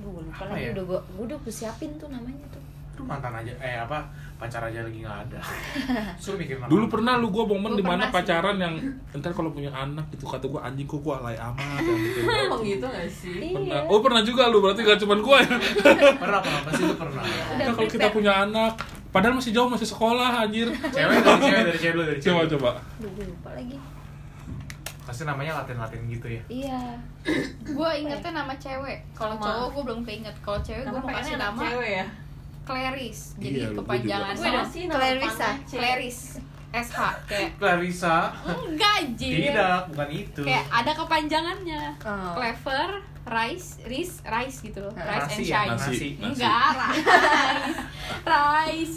Gue lupa lagi
ya?
udah gua, gua udah gue siapin tuh namanya tuh
Aduh mantan aja, eh apa pacar aja lagi nggak ada. [LAUGHS] Suruh mikir nama.
Dulu pernah lu gua momen di mana
sih.
pacaran yang entar kalau punya anak gitu kata gua anjing kok gua alay amat ya, gitu. [LAUGHS]
Emang gitu gak sih?
Pernah. Oh pernah juga lu berarti gak cuma gua ya. [LAUGHS]
pernah pernah pasti itu pernah.
Udah
kalau kita punya anak padahal masih jauh masih sekolah anjir.
Cewek dari cewek dari cewek dulu dari cewek.
Coba coba.
Duh, gue lupa lagi
Pasti namanya Latin-Latin gitu ya.
iya
gue ingetnya nama cewek kalau cowok gue belum keinget kalau cewek gue mau kasih nama
cewek ya.
Clarice jadi
Iya,
kepanjangan
Gue
sama
sih nama
Clarissa.
Clarice SH kayak
Clarissa.
enggak anjir
Tidak, bukan itu.
kayak ada kepanjangannya
Oh.
clever rice rice rice gitu loh rice and
Nasi ya,
shine
Nasi.
nasi.
enggak rice rice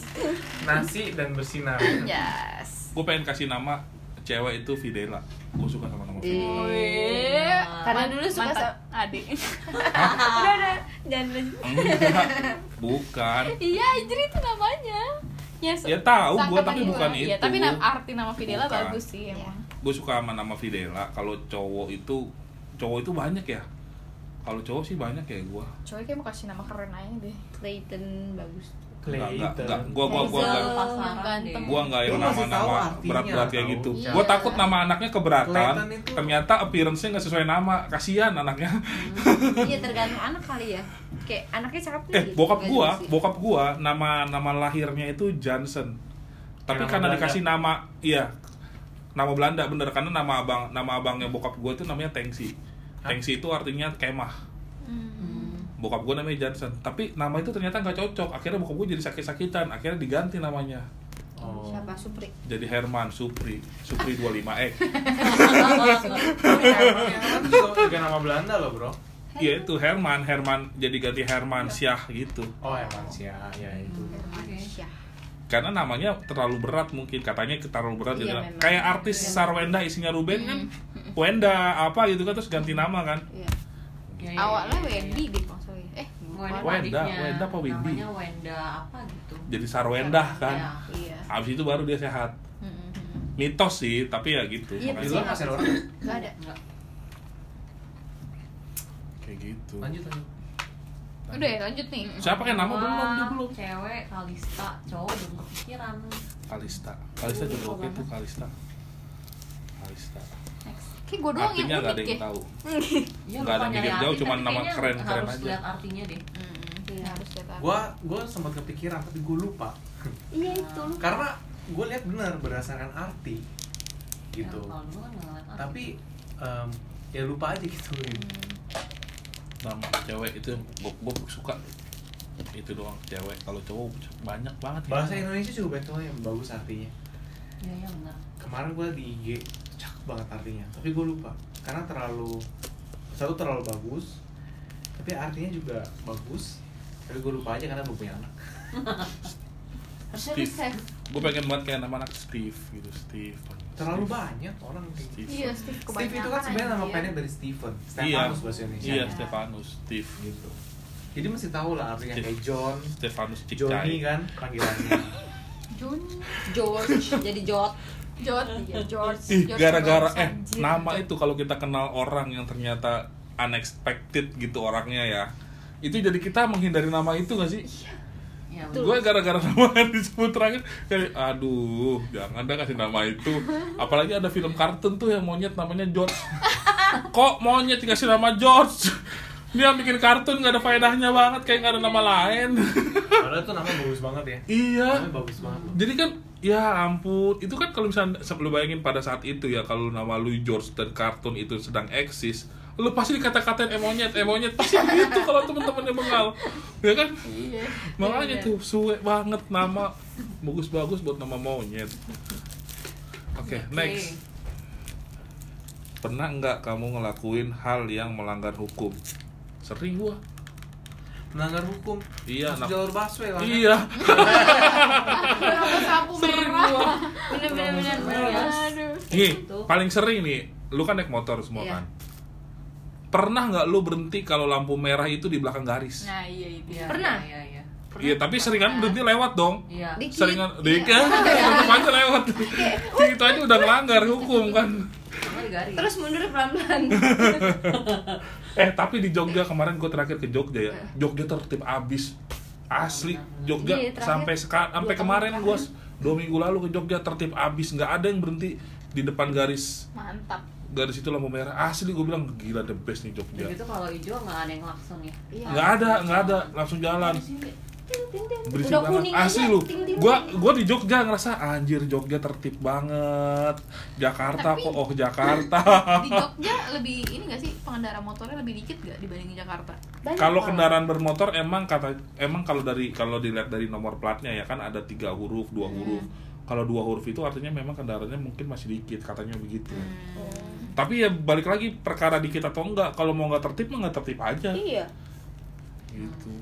Nasi dan bersinar.
yes
Gua pengen kasih nama cewek itu Videla. Gua suka sama nama Videla.
Wih,
Karena dulu suka
mantan
sa-
adik [LAUGHS]
udah udah jangan lanjut.
Enggak. Bukan.
iya anjir itu namanya ya,
Ya tahu gua
seangkatan
tapi
gua.
bukan
Iya,
itu.
tapi nama, arti nama Videla
Bukan.
bagus sih emang
Gue suka sama nama Videla. Kalau cowok itu cowok itu banyak ya. Kalau cowok sih banyak ya gua.
cowok kayak mau kasih nama keren aja deh
Clayton bagus
Enggak, enggak, enggak. Gua gua gua enggak. Gua nggak yang nama-nama berat-berat kayak gitu.
Iya.
Gua takut nama anaknya keberatan.
Itu.
Ternyata appearance-nya nggak sesuai nama. Kasihan anaknya.
iya tergantung [LAUGHS] anak kali ya kayak anaknya cakep nih
eh,
gitu.
bokap gua, bokap gua nama nama lahirnya itu Johnson. Tapi
Nama
karena
Belanda.
dikasih nama iya nama Belanda bener karena nama abang nama abangnya bokap gua itu namanya Tengsi. Tengsi itu artinya kemah. Bokap gua namanya Johnson. Tapi nama itu ternyata nggak cocok. Akhirnya bokap gua jadi sakit-sakitan. Akhirnya diganti namanya.
Oh.
siapa Supri
Jadi Herman Supri. Supri 25X.
Kan juga juga nama Belanda loh, Bro.
Iya itu Herman, Herman jadi ganti Herman Syah gitu.
Oh, Emansia, ya itu.
Malaysia
Karena namanya terlalu berat mungkin katanya terlalu berat
Iya, memang.
kayak artis Sarwenda isinya Ruben kan Wenda apa gitu kan terus ganti nama kan.
iya
Ya, ya,
awalnya
ya, ya.
Wendy eh
Wenda,
Wenda. Wenda apa Windy?
Namanya Wenda apa gitu.
Jadi Sarwenda kan.
Ya.
iya
Habis itu baru dia sehat. Mitos sih, tapi ya gitu.
Iya,
Makanya
luar masih ada orang.
nggak ada
Enggak.
kayak gitu.
Lanjut lanjut.
udah ya lanjut nih
Siapa yang nama belum dia belum?
Cewek, Kalista, cowok belum kepikiran.
Kalista. Kalista juga oke tuh Kalista. Kalista.
Kayak gue doang
Artinya
yang
ada
unik
yang
ya
tahu. [LAUGHS]
Iya,
Nggak ada
lupa
mikir jauh, cuman nama keren-keren
harus
aja.
lihat artinya deh.
Iya, arti.
Gua gua sempat kepikiran tapi gua lupa.
iya itu
Karena gua lihat benar berdasarkan arti gitu.
Ya, kan.
Tapi em, ya lupa aja gitu
nama cewek itu gue gue suka itu doang cewek kalau cowok banyak banget ya.
bahasa Indonesia juga banyak yang bagus artinya
Iya iya benar.
kemarin gue di IG banget artinya tapi gue lupa karena terlalu satu terlalu bagus tapi artinya juga bagus tapi gue lupa aja karena belum punya anak [LAUGHS]
Steve. gue pengen banget kayak nama anak Steve gitu Steve
terlalu
Steve.
banyak orang kayak gitu.
Steve.
iya Steve
Steve
kebanyakan
itu kan sebenarnya nama pendek dari Stephen
iya
Stefanus bahasa Indonesia
iya Stefanus Steve
gitu jadi mesti tahu lah artinya
Steve.
kayak John
Stefanus Cicai
Johnny kan panggilannya
Johnny
George jadi Jot.
George iya George.
Ih,
George
gara-gara eh
anjir.
nama itu kalau kita kenal orang yang ternyata unexpected gitu orangnya ya. Itu jadi kita menghindari nama itu gak sih?
Ya,
Gue gara-gara nama yang disebut terakhir kayak aduh jangan dah kasih nama itu. Apalagi ada film kartun tuh yang monyet namanya George. [LAUGHS] Kok monyet dikasih nama George? Dia bikin kartun gak ada faedahnya banget kayak gak ada nama lain.
Padahal tuh nama bagus banget ya.
Iya.
Namanya bagus banget
jadi kan ya ampun. Itu kan kalau misalnya lu bayangin pada saat itu ya kalau nama lu George dan kartun itu sedang eksis lu pasti dikata-katain emonyet emonyet pasti begitu kalau temen-temennya bengal. Ya kan?
Iya.
Makanya
Iya.
tuh suwe banget nama bagus-bagus buat nama monyet. Oke. next. Pernah nggak kamu ngelakuin hal yang melanggar hukum? Sering gua
melanggar hukum
iya
Masuk jalur busway lah kan?
iya [LAUGHS]
sapu
sering
merah
gua
bener bener bener bener
aduh
Nih,
Itu.
paling sering nih, lu kan naik motor semua
Iya.
kan. Pernah nggak lu berhenti kalau lampu merah itu di belakang garis?
nah iya itu
Iya,
Pernah?
Iya iya. iya.
Iya, tapi seringan berhenti lewat dong.
Iya.
Dikit.
Seringan, dikit, [LAUGHS] tetep aja lewat. Itu aja udah ngelanggar hukum kan.
Terus mundur pelan pelan [LAUGHS]
Eh, tapi di Jogja kemarin gue terakhir ke Jogja ya. Jogja tertib abis. Asli, Jogja
Iya,
sampai seka, sampai kemarin gue dua minggu lalu ke Jogja tertib abis, nggak ada yang berhenti di depan garis
mantap
garis itu lampu merah. Asli gue bilang gila the best nih Jogja.
Udah gitu kalau hijau nggak ada yang klakson ya.
Iya.
nggak ada nggak ada langsung jalan. Berisik
udah
banget.
kuning
asli lu. Gua gua di Jogja ngerasa anjir Jogja tertib banget. Jakarta
Tapi-
kok oh Jakarta. [LAUGHS]
di Jogja lebih ini gak sih pengendara motornya lebih dikit gak dibandingin Jakarta?
Kalau kendaraan bermotor emang kata emang kalau dari kalau dilihat dari nomor platnya ya kan ada tiga huruf dua
Hmm.
huruf. Kalau dua huruf itu artinya memang kendaraannya mungkin masih dikit katanya begitu.
Hmm.
tapi ya balik lagi perkara dikit atau enggak kalau mau nggak tertib mah nggak tertib aja.
Iya.
Gitu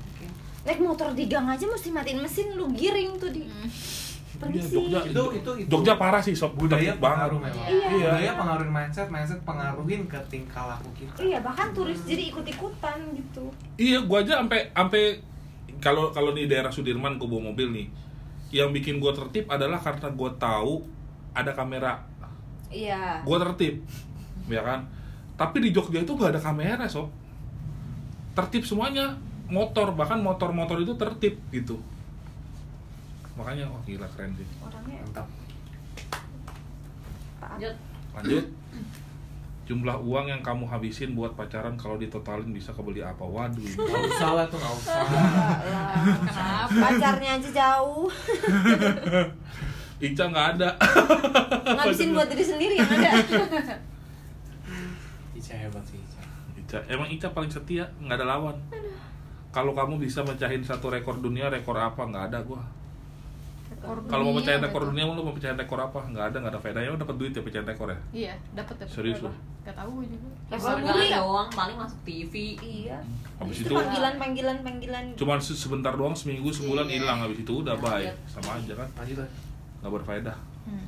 naik motor di gang aja mesti matiin mesin lu giring tuh di
Hmm.
Iya,
permisi
Jogja
itu itu itu
Jogja parah sih sob
budaya pengaruh memang
Iya.
budaya pengaruhin mindset mindset pengaruhin ke tingkah laku kita
iya bahkan turis jadi ikut ikutan gitu
Iya, gua aja sampai sampai kalau kalau di daerah Sudirman gua bawa mobil nih. Yang bikin gua tertib adalah karena gua tahu ada kamera.
iya
Gua tertib. Ya kan? Tapi di Jogja itu gak ada kamera, sob. Tertib semuanya. Motor, bahkan motor-motor itu tertib gitu. Makanya wah gila keren sih.
orangnya
mantap
taat
Lanjut.
Lanjut. Jumlah uang yang kamu habisin buat pacaran kalau ditotalin bisa kebeli apa? Waduh.
nggak usah lah tuh nggak usah
kenapa
pacarnya aja jauh [LAUGHS]
Ica nggak ada.
ngabisin buat diri sendiri yang ada
Ica hebat sih Ica
Ica, emang Ica paling setia, nggak ada lawan. Kalau kamu bisa mecahin satu rekor dunia, rekor apa? Nggak ada gua. Kalau mau pecahin rekor dunia, lu mau pecahin rekor apa? Nggak ada, nggak ada faedahnya. Lu dapat duit ya pecahin rekor ya?
iya dapat dapat
Serius lu?
gak tahu juga
Rekor muri.
doang paling masuk TV.
iya
Habis
itu
itu
panggilan panggilan panggilan
cuman se- sebentar doang, seminggu, sebulan
Iya.
hilang. Habis itu udah bye.
Lanjut.
Sama aja kan? Nggak berfaedah.
Hmm.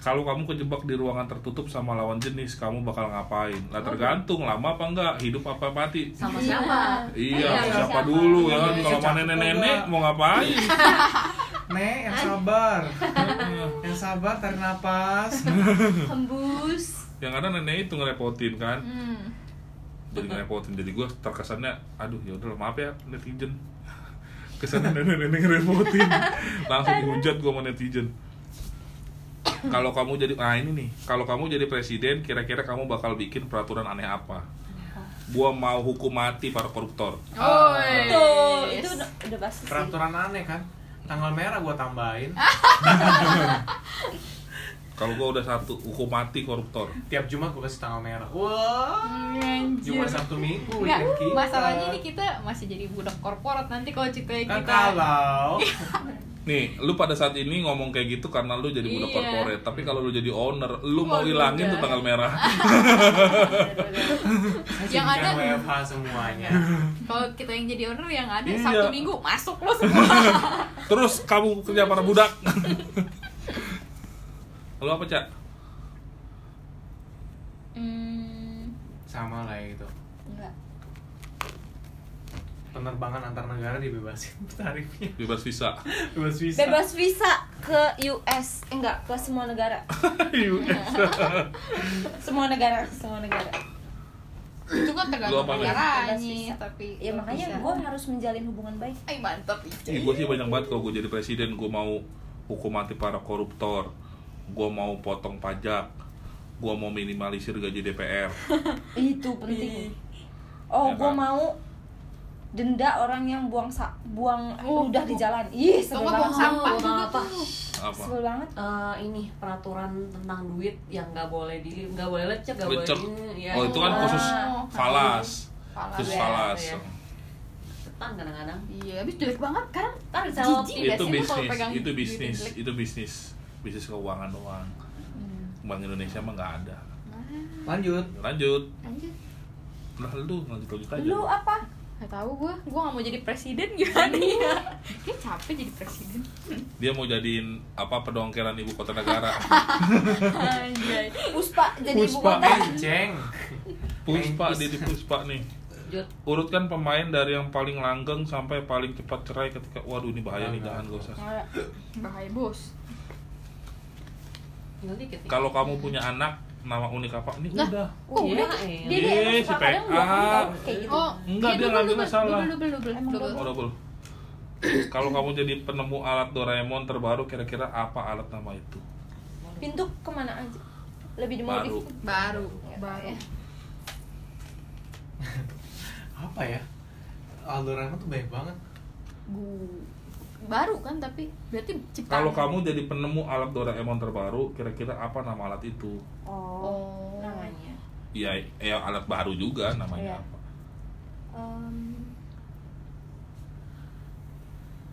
Kalau kamu kejebak di ruangan tertutup sama lawan jenis, kamu bakal ngapain? Lah tergantung lama apa enggak, hidup apa mati.
Sama
Iya.
siapa?
Iya,
Iya,
siapa
siapa.
dulu ya kan?
Iya,
Kalau sama
siapa
nenek-nenek mau ngapain? [LAUGHS]
Nek yang sabar [LAUGHS] yang sabar tarik napas [LAUGHS]
hembus
yang ada nenek itu ngerepotin kan
Hmm.
jadi ngerepotin jadi gue terkesannya aduh ya udah maaf ya netizen kesannya nenek-nenek ngerepotin langsung dihujat gue sama netizen kalau kamu jadi nah ini nih kalau kamu jadi presiden kira-kira kamu bakal bikin peraturan aneh apa gua mau hukum mati para koruptor
Oh,
tuh itu udah, udah pasti sih
peraturan aneh kan tanggal merah gua tambahin [LAUGHS]
Kalau gua udah satu, hukum mati koruptor.
Tiap Jumat gue kasih tanggal merah. Wah.
Anjir.
Jumat Sabtu Minggu kita.
masalahnya ini kita masih jadi budak korporat nanti kalau ceritanya
kan
kita
kalau [LAUGHS]
Nih, lu pada saat ini ngomong kayak gitu karena lu jadi budak
Iya.
corporate. Tapi kalau lu jadi owner, lu mau hilangin tuh tanggal merah. [LAUGHS]
Yang ada
WFH semuanya.
kalau kita yang jadi owner yang ada
Iya.
Sabtu Minggu masuk lo semua. [LAUGHS]
Terus kamu kerja para budak. [LAUGHS] lu apa, Cak?
hmm,
Sama lah ya gitu. Penerbangan antar negara dibebasin [LAUGHS] tarifnya.
Bebas visa.
Bebas visa.
Bebas visa ke US. Eh, enggak, ke semua negara. [LAUGHS] [LAUGHS] semua negara, semua negara.
itu kan tergantung
visa.
tapi
Ya makanya
bisa.
gue harus menjalin hubungan baik.
Ay, mantap Ica.
gue sih banyak banget kalau gue jadi presiden gue mau hukum mati para koruptor gue mau potong pajak gue mau minimalisir gaji DPR
Itu penting. Oh,
Ya
gue
kan?
mau denda orang yang buang sa buang
Oh,
ludah di jalan. Ih, sebel banget.
sampah juga
apa?
tuh.
apa
Sebel banget.
Eh, ini peraturan tentang duit yang nggak boleh di nggak boleh lecek nggak boleh ini ya
oh itu kan
Ah.
khusus
Oh,
falas
Falas,
khusus
ya,
falas
ya. ketan kadang-kadang
Iya, habis jelek banget Jijik.
ngopi.
Iya
itu bisnis itu
duit
bisnis itu bisnis bisnis keuangan doang Bank Indonesia mah nggak ada
Lanjut.
lanjut
anjir
lah lu lanjut lanjut aja
Lu apa?
Gak tau gue, gue gak mau jadi presiden gimana ya? Kayak capek jadi presiden.
Dia mau jadiin apa pedongkeran ibu kota negara. [LAUGHS]
Anjay.
Puspa jadi ibu
Puspa.
kota.
Ceng.
Puspa
Pengkis.
di Puspa nih. Urutkan pemain dari yang paling langgeng sampai paling cepat cerai ketika waduh ini bahaya nih jangan gak usah.
Bahaya bos.
Kalau kamu punya anak nama unik apa ini
Lah.
udah
Oh,
Iya,
udah.
iya.
Dia dia
Iya,
emang
si
kadang
PA.
kayak gitu.
Oh,
Enggak,
iya,
dia ngambilnya
double,
salah.
Double, double,
oh double [LAUGHS] kalau kamu jadi penemu alat Doraemon terbaru kira-kira apa alat nama itu
Pintu ke mana aja? Lebih
baru
dimodif.
Baru,
Ya,
baru
ya. [LAUGHS]
Apa ya? Aldoraemon tuh banyak banget.
Gu- Baru kan tapi berarti ciptaan.
Kalau kamu jadi penemu alat Doraemon terbaru kira-kira apa nama alat itu?
Oh,
Oh.
namanya.
ya ya alat baru juga namanya
Iya.
apa?
Em,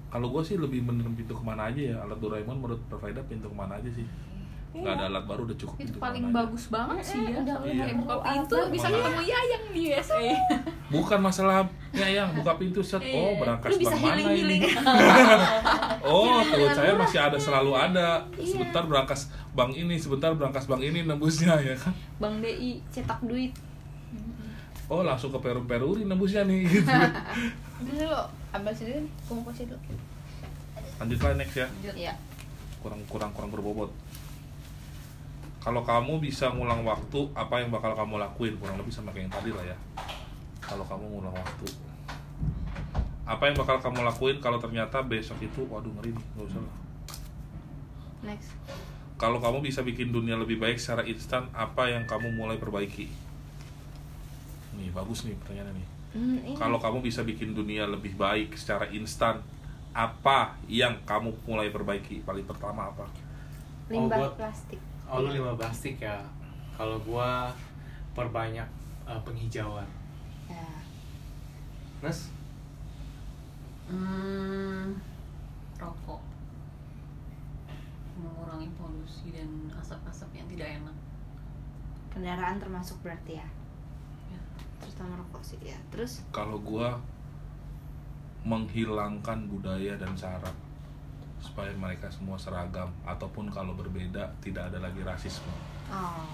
kalau gue sih lebih bener pintu ke mana aja ya alat Doraemon menurut provider pintu ke mana aja sih nggak ada alat baru udah cukup
Itu
pintu
paling
aja.
bagus banget sih ya.
Udah,
udah.
Kayak buka
perlu
pintu bisa ketemu Yayang di USA
bukan masalah ya yang buka pintu set.
Iya.
oh berangkas
Lu bisa
bang mana ini? [LAUGHS] Oh tuh saya masih ada selalu ada.
Iya.
sebentar berangkas bank ini sebentar berangkas bank ini nembusnya ya kan?
Bang DI cetak duit.
oh langsung ke Peru Peruri nembusnya nih gitu.
Ini lo ambil sendiri, kasih dulu.
Lanjut lah next ya.
Iya.
Kurang kurang kurang berbobot kalau kamu bisa ngulang waktu apa yang bakal kamu lakuin? Kurang lebih sama kayak yang tadi lah ya. Kalau kamu ngulang waktu. Apa yang bakal kamu lakuin kalau ternyata besok itu waduh ngeri nih nggak usah lah.
Next.
Kalau kamu bisa bikin dunia lebih baik secara instan apa yang kamu mulai perbaiki? Nih bagus nih pertanyaannya nih.
Ini.
kalau kamu bisa bikin dunia lebih baik secara instan apa yang kamu mulai perbaiki? Paling pertama apa?
Limbah
Oh, buat-
plastik.
Oh lu limbah plastik ya. Kalau gua perbanyak eh, penghijauan.
Ya.
Nes?
Hmm, rokok mengurangi polusi dan asap-asap yang tidak enak
Kendaraan termasuk berarti ya.
Ya.
Terutama rokok sih ya. Terus
kalau gua menghilangkan budaya dan cara supaya mereka semua seragam ataupun kalau berbeda tidak ada lagi rasisme.
Oh,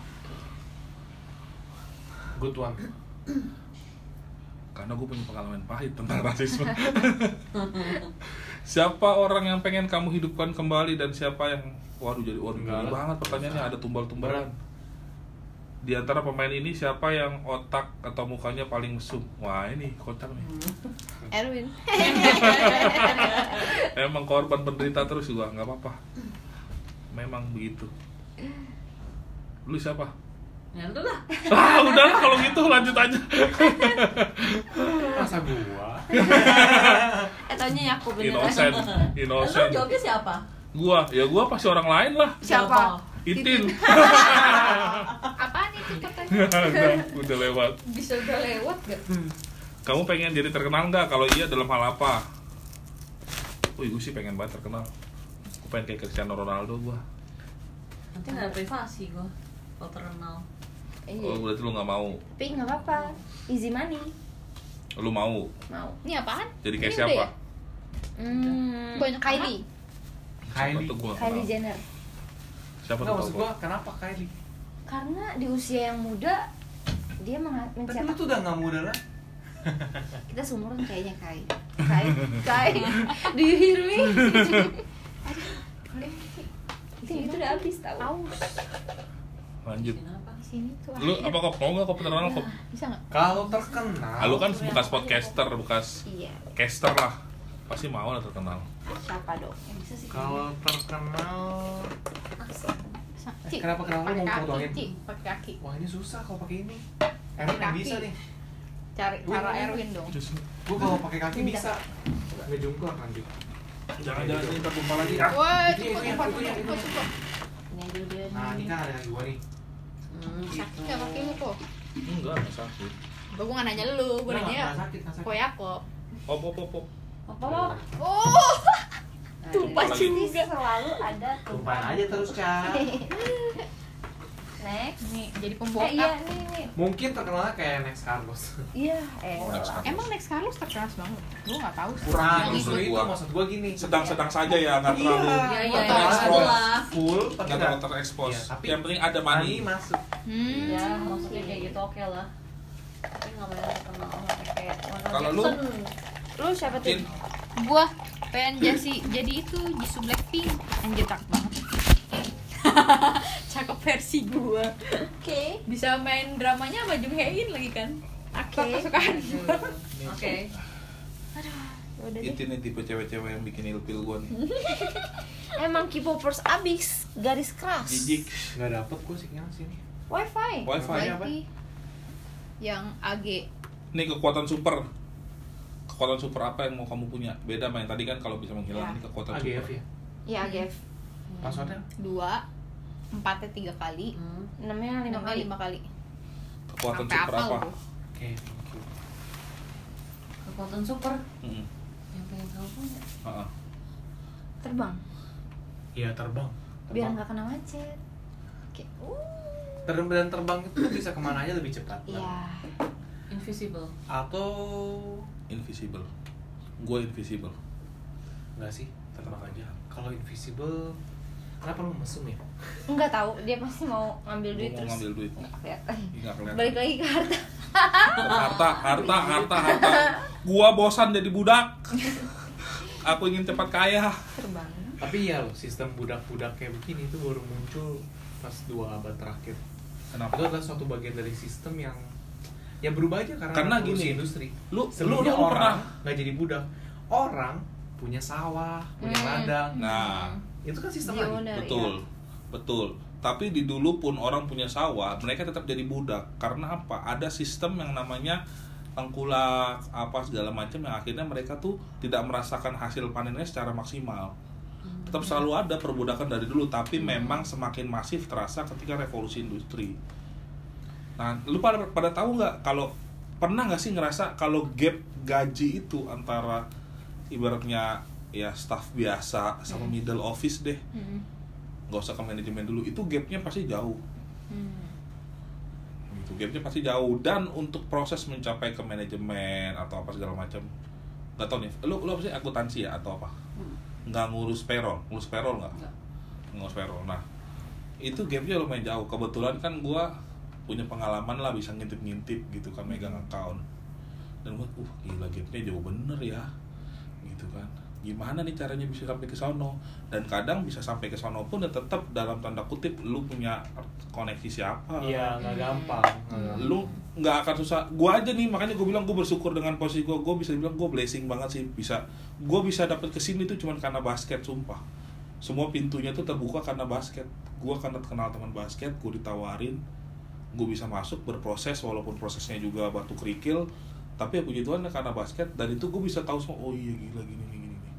Good one.
karena gue punya pengalaman pahit tentang [LAUGHS] rasisme. [LAUGHS] Siapa orang yang pengen kamu hidupkan kembali dan siapa yang waduh jadi waduh
Enggak
banget pertanyaannya ada tumbal-tumbalan. Di antara pemain ini siapa yang otak atau mukanya paling mesum wah ini kocak nih. [LAUGHS]
Erwin. [LAUGHS]
Emang korban penderita terus juga nggak apa-apa. Memang begitu. Lu siapa?
Ya udah lah.
Ah udahlah kalau gitu lanjut aja.
Masa gua? [LAUGHS]
eh taunya aku beneran.
innocent innocent.
jawabnya siapa?
Gua ya gua pasti orang lain lah.
Siapa?
Itin. [LAUGHS] Udah lewat.
Bisa udah lewat gak?
Kamu pengen jadi terkenal nggak? Kalau iya dalam hal apa? Wih, gue sih pengen banget terkenal. Gue pengen kayak Cristiano Ronaldo gua.
Nanti nggak ada privasi gua kalau terkenal.
Iya.
Oh, berarti lu nggak mau.
Tapi nggak apa-apa. Easy money.
Lu mau
Mau.
Ini apaan?
jadi kayak
Ini
siapa?
ya?
Hmm,
Banyak
Kylie.
Siapa
Kylie.
tuh gua? nggak
Kylie. Jenner.
Siapa
Nggak
tuh?
maksud kenapa Kylie?
Karena di usia yang muda dia menga-
Tapi lu
mencetak
tuh udah nggak muda lah. [LAUGHS]
kita seumuran kayaknya Kai. Kai, Kai. [LAUGHS] Do you hear me? [LAUGHS] Itu itu udah habis tahu.
Tahu
Lanjut.
Kenapa?
sini tuh.
Lu apa kok mau nggak kok terkenal kok?
Bisa nggak?
Kalau terkenal.
Ah, lu kan bekas podcaster, bekas
Iya.
caster lah. Pasti mau lah terkenal.
Siapa dong? Yang bisa sih.
Kalau terkenal. Eh, kenapa- kenapa lu
pakai
mau
kaki,
potongin?
Pakai kaki.
Wah ini susah kalau pakai ini. Erwin nggak
Kaki.
bisa nih.
Cari
Gua
cara. Erwin dong.
Gua kalau pakai kaki
Enggak.
bisa. Nggak jungkul kan Dik?
Jangan jangan ini tertumpah lagi.
Wah, cepet
itu, itu,
cepet
itu.
cepet.
Ini aja dia.
Nah ini kan ada kaki gua nih.
Hmm,
Sakit nggak kakimu kok?
Enggak, enggak sakit.
Gue nggak nanya lu, gue
Nggak,
nanya
nggak sakit, nggak sakit.
Kok ya kok?
Op op op op.
Apa lo?
Oh, [LAUGHS] Tumpah juga.
selalu ada
Tumpahin aja terus Ca.
Next.
nih jadi
Eh
pembotak.
iya nih nih.
Mungkin terkenalnya kayak Next Carlos.
Iya, eh.
Oh, next
lah.
time.
Emang Next Carlos terkenal banget? Gue nggak tahu. sih.
Kurang justru itu
gua.
maksud gua gini.
Sedang-sedang saja ya, nggak
Iya.
terlalu
Iya, iya, iya, itulah.
full, tapi
nggak terlalu terekspos.
Iya, tapi
Yang penting ada money.
masuk.
Hmm.
Ya, maksudnya kayak gitu oke lah. Tapi nggak banyak terkenal kayak
Kalau lu?
Lu siapa tuh?
Gua pengen jadi jadi itu Jisoo Blackpink anjir cakep banget [LAUGHS] cakep versi gua
Oke.
bisa main dramanya sama Jung Hae In lagi kan aktor
Oke.
kesukaan gua.
Oke.
Udah deh.
itu nih tipe cewek-cewek yang bikin ilfil gua nih. [LAUGHS]
Emang K-popers abis garis keras.
Jijik.
Nggak dapet gua sinyal sini.
Wifi.
Wifi.
Namanya apa?
Yang AG
Nih kekuatan super. Kekuatan super apa yang mau kamu punya? Beda main tadi kan kalau bisa menghilang
Ya.
ini kekuatan
AGF
super.
ya.
Iya, AGF.
Passwordnya?
dua empatnya tiga kali
Hmm.
Enamnya lima
lima
kali.
lima kali
Kekuatan
Sampai
super apa?
gua.
Oke, you.
Kekuatan super
Mm-mm.
yang pengen kamu punya.
Ha-ha.
Terbang.
Iya terbang.
Biar
Terbang.
nggak kena macet. Oke. Uh.
Terbang dan terbang itu bisa ke mana aja lebih cepat.
Iya.
Invisible.
Atau
Invisible. Gue invisible.
enggak sih terbang aja. Kalau invisible, kenapa lu mesum ya?
Enggak tahu, dia pasti mau ngambil duit
mau
terus.
ngambil duit.
Nggak kelihatan.
Nggak kelihatan.
Balik lagi ke harta.
harta, harta, harta, harta. Gua bosan jadi budak. Aku ingin cepat kaya.
Terbang.
Tapi ya loh, sistem budak-budak kayak begini itu baru muncul pas dua abad terakhir.
Kenapa?
Itu adalah suatu bagian dari sistem yang ya berubah aja karena,
Karena gini,
industri.
lu-
sebelumnya
lu- lu
orang
pernah-
nggak jadi budak, orang punya sawah, punya
Hmm.
ladang,
Nah,
itu kan sistem
Dia
lagi.
owner,
betul.
iya.
Betul. Tapi di dulu pun orang punya sawah, mereka tetap jadi budak. Karena apa? Ada sistem yang namanya tengkulak apa segala macam yang akhirnya mereka tuh tidak merasakan hasil panennya secara maksimal. Tetap selalu ada perbudakan dari dulu, tapi memang semakin masif terasa ketika revolusi industri. Nah, lu pada pada tahu nggak kalau pernah nggak sih ngerasa kalau gap gaji itu antara ibaratnya ya staff biasa sama middle office deh
Hmm.
nggak usah ke manajemen dulu itu gapnya pasti jauh.
Hmm.
gitu gapnya pasti jauh. Dan untuk proses mencapai ke manajemen atau apa segala macam nggak tahu nih lu lu apa sih akuntansi ya atau apa? Nggak ngurus payroll ngurus payroll nggak?
Nggak.
ngurus payroll. Nah itu gapnya lumayan jauh. Kebetulan kan gua punya pengalaman lah bisa ngintip-ngintip gitu kan megang account. Dan gua uh gila gapnya jauh bener ya. Gitu kan. Gimana nih caranya bisa sampai ke sono? Dan kadang bisa sampai ke sono pun ya tetap dalam tanda kutip lu punya koneksi siapa.
Iya, nggak gampang. nggak gampang.
lu nggak akan susah. Gua aja nih makanya gue bilang gue bersyukur dengan posisi gue gue bisa bilang gue blessing banget sih bisa. Gue bisa dapet ke sini tuh cuman karena basket sumpah. Semua pintunya tuh terbuka karena basket. Gue karena kenal teman basket gue ditawarin gue bisa masuk berproses walaupun prosesnya juga batu kerikil. Tapi ya puji Tuhan karena basket dan itu gue bisa tahu semua oh iya gila gini gini gini.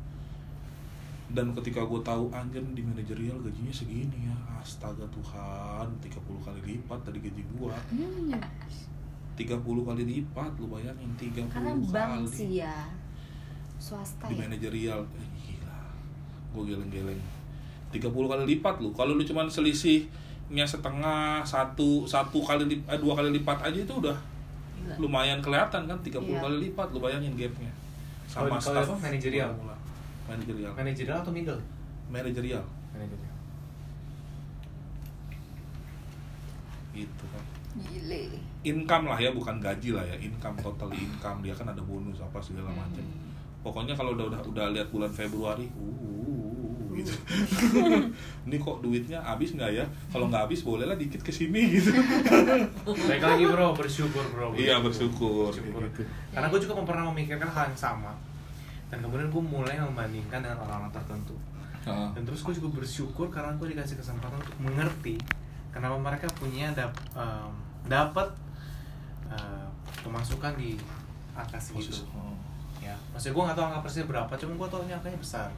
Dan ketika gue tahu anjir di manajerial gajinya segini ya astaga Tuhan 30 kali lipat dari gaji gua.
Hmm,
30 kali lipat lu bayangin 30
karena
kali.
bank sih ya swasta
di
ya.
manajerial eh, gila. Gue geleng-geleng. 30 kali lipat lu kalau lu cuman selisihnya setengah satu satu kali lip- eh, dua kali lipat aja itu udah
Gila.
lumayan kelihatan kan 30
Iya.
kali lipat lu bayangin gapnya sama
kalau
staff
apa, manajerial?
manajerial
Manajerial atau middle?
manajerial
Manajerial.
gitu kan
gile
income lah ya bukan gaji lah ya income total income dia kan ada bonus apa segala macam pokoknya kalau udah udah udah lihat bulan Februari uh gitu [LAUGHS] ini kok duitnya habis nggak ya kalau nggak habis bolehlah dikit ke sini gitu [LAUGHS]
Baik lagi bro, bersyukur bro.
iya bersyukur
Bersyukur.
kayak gitu
Karena gue juga pernah memikirkan hal yang sama. Dan kemudian gue mulai membandingkan dengan orang-orang tertentu. Dan terus gue juga bersyukur karena gue dikasih kesempatan untuk mengerti kenapa mereka punya dap, em, dapat eh, pemasukan di
Khusus.
segitu.
Oh.
Ya, maksudnya gue nggak tahu angka persisnya berapa, cuma gue tahu ini angkanya besar.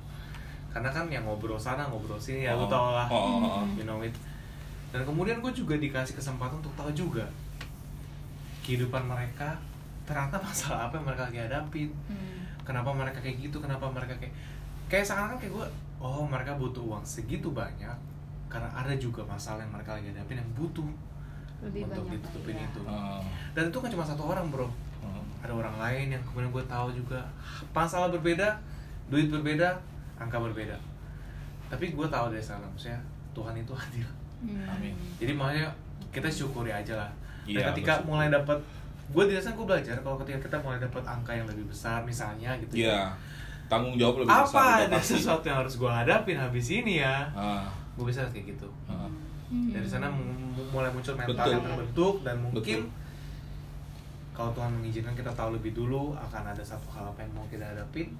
Karena kan yang ngobrol sana ngobrol sini ya,
Oh.
gue tau lah.
Oh, oh, oh.
You know it. Dan kemudian gue juga dikasih kesempatan untuk tahu juga kehidupan mereka ternyata [LAUGHS] masalah apa yang mereka lagi hadapin
Hmm.
kenapa mereka kayak gitu kenapa mereka kayak kayak sekarang kan kayak gue oh mereka butuh uang segitu banyak karena ada juga masalah yang mereka lagi hadapin yang butuh
lebih
untuk ditutupin
ya.
itu
Oh.
dan itu kan cuma satu orang bro
Oh.
ada orang lain yang kemudian gue tahu juga masalah berbeda duit berbeda angka berbeda tapi gue tahu dari sana maksudnya Tuhan itu adil
Hmm.
Amin.
jadi makanya kita syukuri aja lah dan
Iya,
ketika
bersyukur.
mulai dapat gue di sana gue belajar kalau ketika kita mulai dapat angka yang lebih besar misalnya gitu
Iya. Tanggung jawab lebih besar.
apa ada
pasti.
sesuatu yang harus gue hadapin habis ini ya
Ah,
gue bisa kayak gitu
ah.
Hmm.
dari sana mu- mu- mulai muncul mental
Betul.
yang terbentuk dan mungkin
Betul.
kalau Tuhan mengizinkan kita tahu lebih dulu akan ada satu hal apa yang mau kita hadapin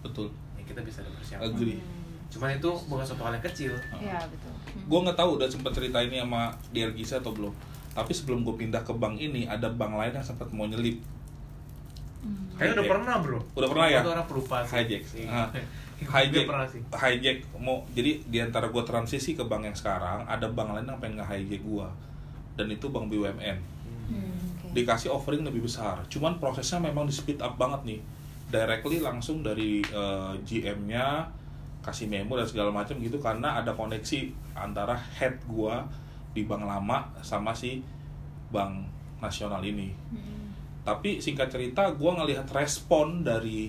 Betul.
Kita bisa ada persiapan
Agree.
cuman itu bukan satu hal yang kecil.
Ya betul.
Gue nggak tahu udah sempet cerita ini sama DL Gisa atau belum. Tapi sebelum gue pindah ke bank ini ada bank lain yang sempat mau nyelip.
Kayaknya udah
Hijack.
pernah bro.
Udah pernah ya?
itu orang perupa sih.
Hijack.
Sih.
Ah, [LAUGHS]
Gue
hijack.
pernah sih.
Hijack mau jadi di antara gue transisi ke bank yang sekarang ada bank lain yang pengen nge hijack gue dan itu bank BUMN
Hmm, oke.
dikasih offering lebih besar. Cuman prosesnya memang di speed up banget nih directly langsung dari eh, GM-nya kasih memo dan segala macam gitu karena ada koneksi antara head gua di bank lama sama si bank nasional ini.
Hmm.
tapi singkat cerita gua ngelihat respon dari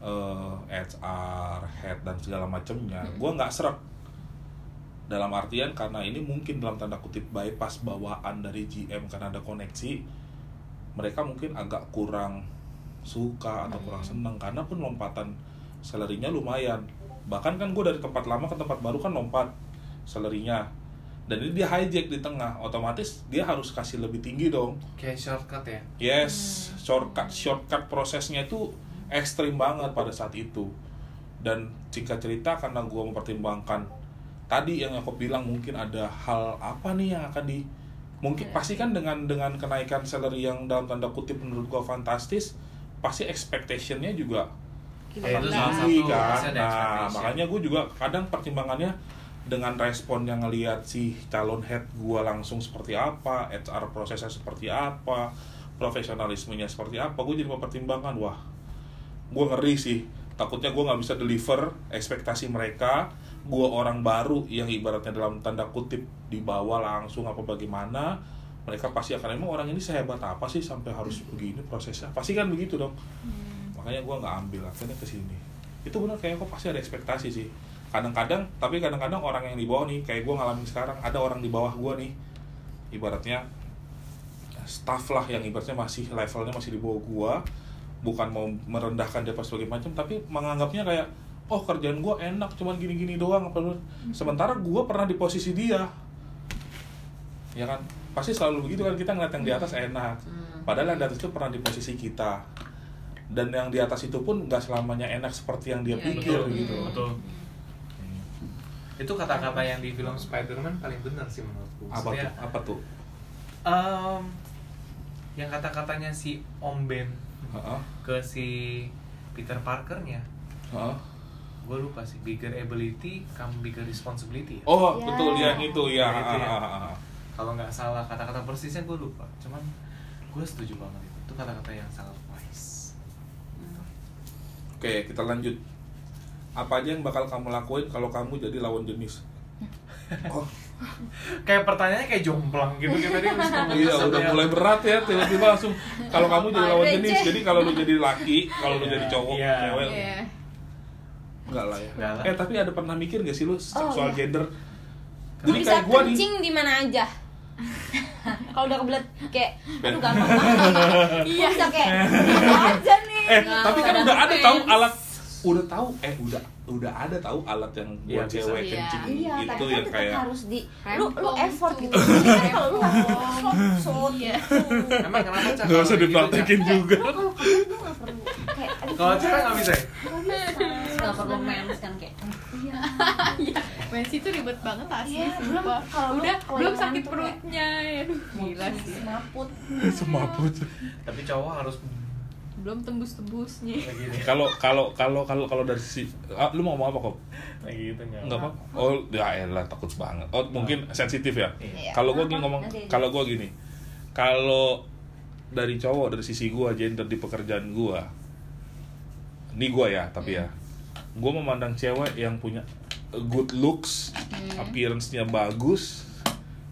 eh, HR head dan segala macamnya gua nggak serak. Dalam artian karena ini mungkin dalam tanda kutip bypass bawaan dari GM karena ada koneksi mereka mungkin agak kurang suka atau kurang seneng karena pun lompatan salary-nya lumayan. Bahkan kan gue dari tempat lama ke tempat baru kan lompat salary-nya. Dan ini dia hijack di tengah otomatis dia harus kasih lebih tinggi dong.
Kayak shortcut ya?
Yes, shortcut shortcut prosesnya itu ekstrim banget pada saat itu. Dan singkat cerita karena gue mempertimbangkan tadi yang aku bilang mungkin ada hal apa nih yang akan di mungkin
Iya.
pasti kan dengan dengan kenaikan salary yang dalam tanda kutip menurut gue fantastis, pasti expectationnya juga
Kita
Ya, itu salah satu,
kan. Nah,
expectation.
makanya gue juga kadang pertimbangannya dengan respon yang ngelihat si calon head gue langsung seperti apa, HR prosesnya seperti apa, profesionalismenya seperti apa, gue jadi mempertimbangkan wah, gue ngeri sih. Takutnya gue nggak bisa deliver ekspektasi mereka. Gue orang baru yang ibaratnya dalam tanda kutip dibawa langsung apa bagaimana. Mereka pasti akan emang orang ini sehebat apa sih sampai harus begini prosesnya. Pasti kan begitu dong. Makanya gue nggak ambil akhirnya ke sini. Itu benar kayak kok pasti ada ekspektasi sih. Kadang-kadang tapi kadang-kadang orang yang di bawah nih kayak gue ngalamin sekarang ada orang di bawah gue nih. Ibaratnya staff lah yang ibaratnya masih levelnya masih di bawah gue bukan mau merendahkan dia pas sebagai macam tapi menganggapnya kayak oh kerjaan gue enak cuman gini-gini doang. Lu?" sementara gue pernah di posisi dia. Ya kan pasti selalu begitu kan kita ngeliat yang di atas enak. Padahal yang di atas itu pernah di posisi kita. Dan yang di atas itu pun nggak selamanya enak seperti yang dia
Iya,
pikir
betul,
gitu.
Betul. Itu kata-kata yang di film Spider-Man paling benar sih menurutku.
Apa tuh?
Maksudnya,
apa tuh?
Em, yang kata-katanya si Om Ben
Heeh,
ke si Peter Parkernya.
Heeh.
gue lupa sih. Bigger ability come bigger responsibility ya?
Oh,
Ya.
betul yang itu ya.
Itu ya. Kalau nggak salah kata-kata persisnya gue lupa cuman gue setuju banget itu itu kata-kata yang sangat wise
Oke, kita lanjut. Apa aja yang bakal kamu lakuin kalau kamu jadi lawan jenis? [LAUGHS] Oh,
kayak pertanyaannya kayak jomplang gitu kayak tadi habis ngomong
iya udah mulai berat ya tiba-tiba langsung kalau kamu jadi lawan jenis jadi kalau lu jadi laki kalau lu
Iya,
jadi cowok
iya.
cewek
Iya.
enggak lah ya
lah.
eh tapi ada pernah mikir gak sih lu soal
iya.
gender jadi
bisa
kayak gua nih
kencing di mana aja [LAUGHS] kalau udah kebelet kayak aduh gampang banget iya bisa kayak mana aja nih
eh tapi kan udah ada tahu alat udah tahu eh udah udah ada tahu alat yang
Iya,
buat
bisa.
cewek
Iya.
kencing
iya
itu
tapi kan
yang
tetap
kayak
harus di lu lu effort
cu.
gitu Jadi kalau lu nggak shot
Iya.
emang kenapa Cak?
nggak usah
gitu,
dipraktekin juga
kalau kalian tuh nggak perlu kayak aduh
kalau cewek nggak bisa ya?
Nggak perlu mens kan kayak
Iya, [LAUGHS] mens itu ribet banget asli
Iya, belum.
sumpah.
kalau
udah
kalau
belum sakit
ngantuk
perutnya ya. Aduh gila sih.
semaput. [LAUGHS]
Semaput.
Tapi cowok harus
belum tembus-tembusnya.
Gini.
Kalau kalau kalau kalau kalau dari si ah, lu mau ngomong apa kok?
Kayak gitu nggak
nggak apa oh ya elah takut banget. Oh mungkin sensitif ya?
Iya.
kalau gue
Apa?
ngomong kalau gue gini. Kalau dari cowok dari sisi gue gender di pekerjaan gue ini gue ya tapi ya gue memandang cewek yang punya good looks appearance-nya bagus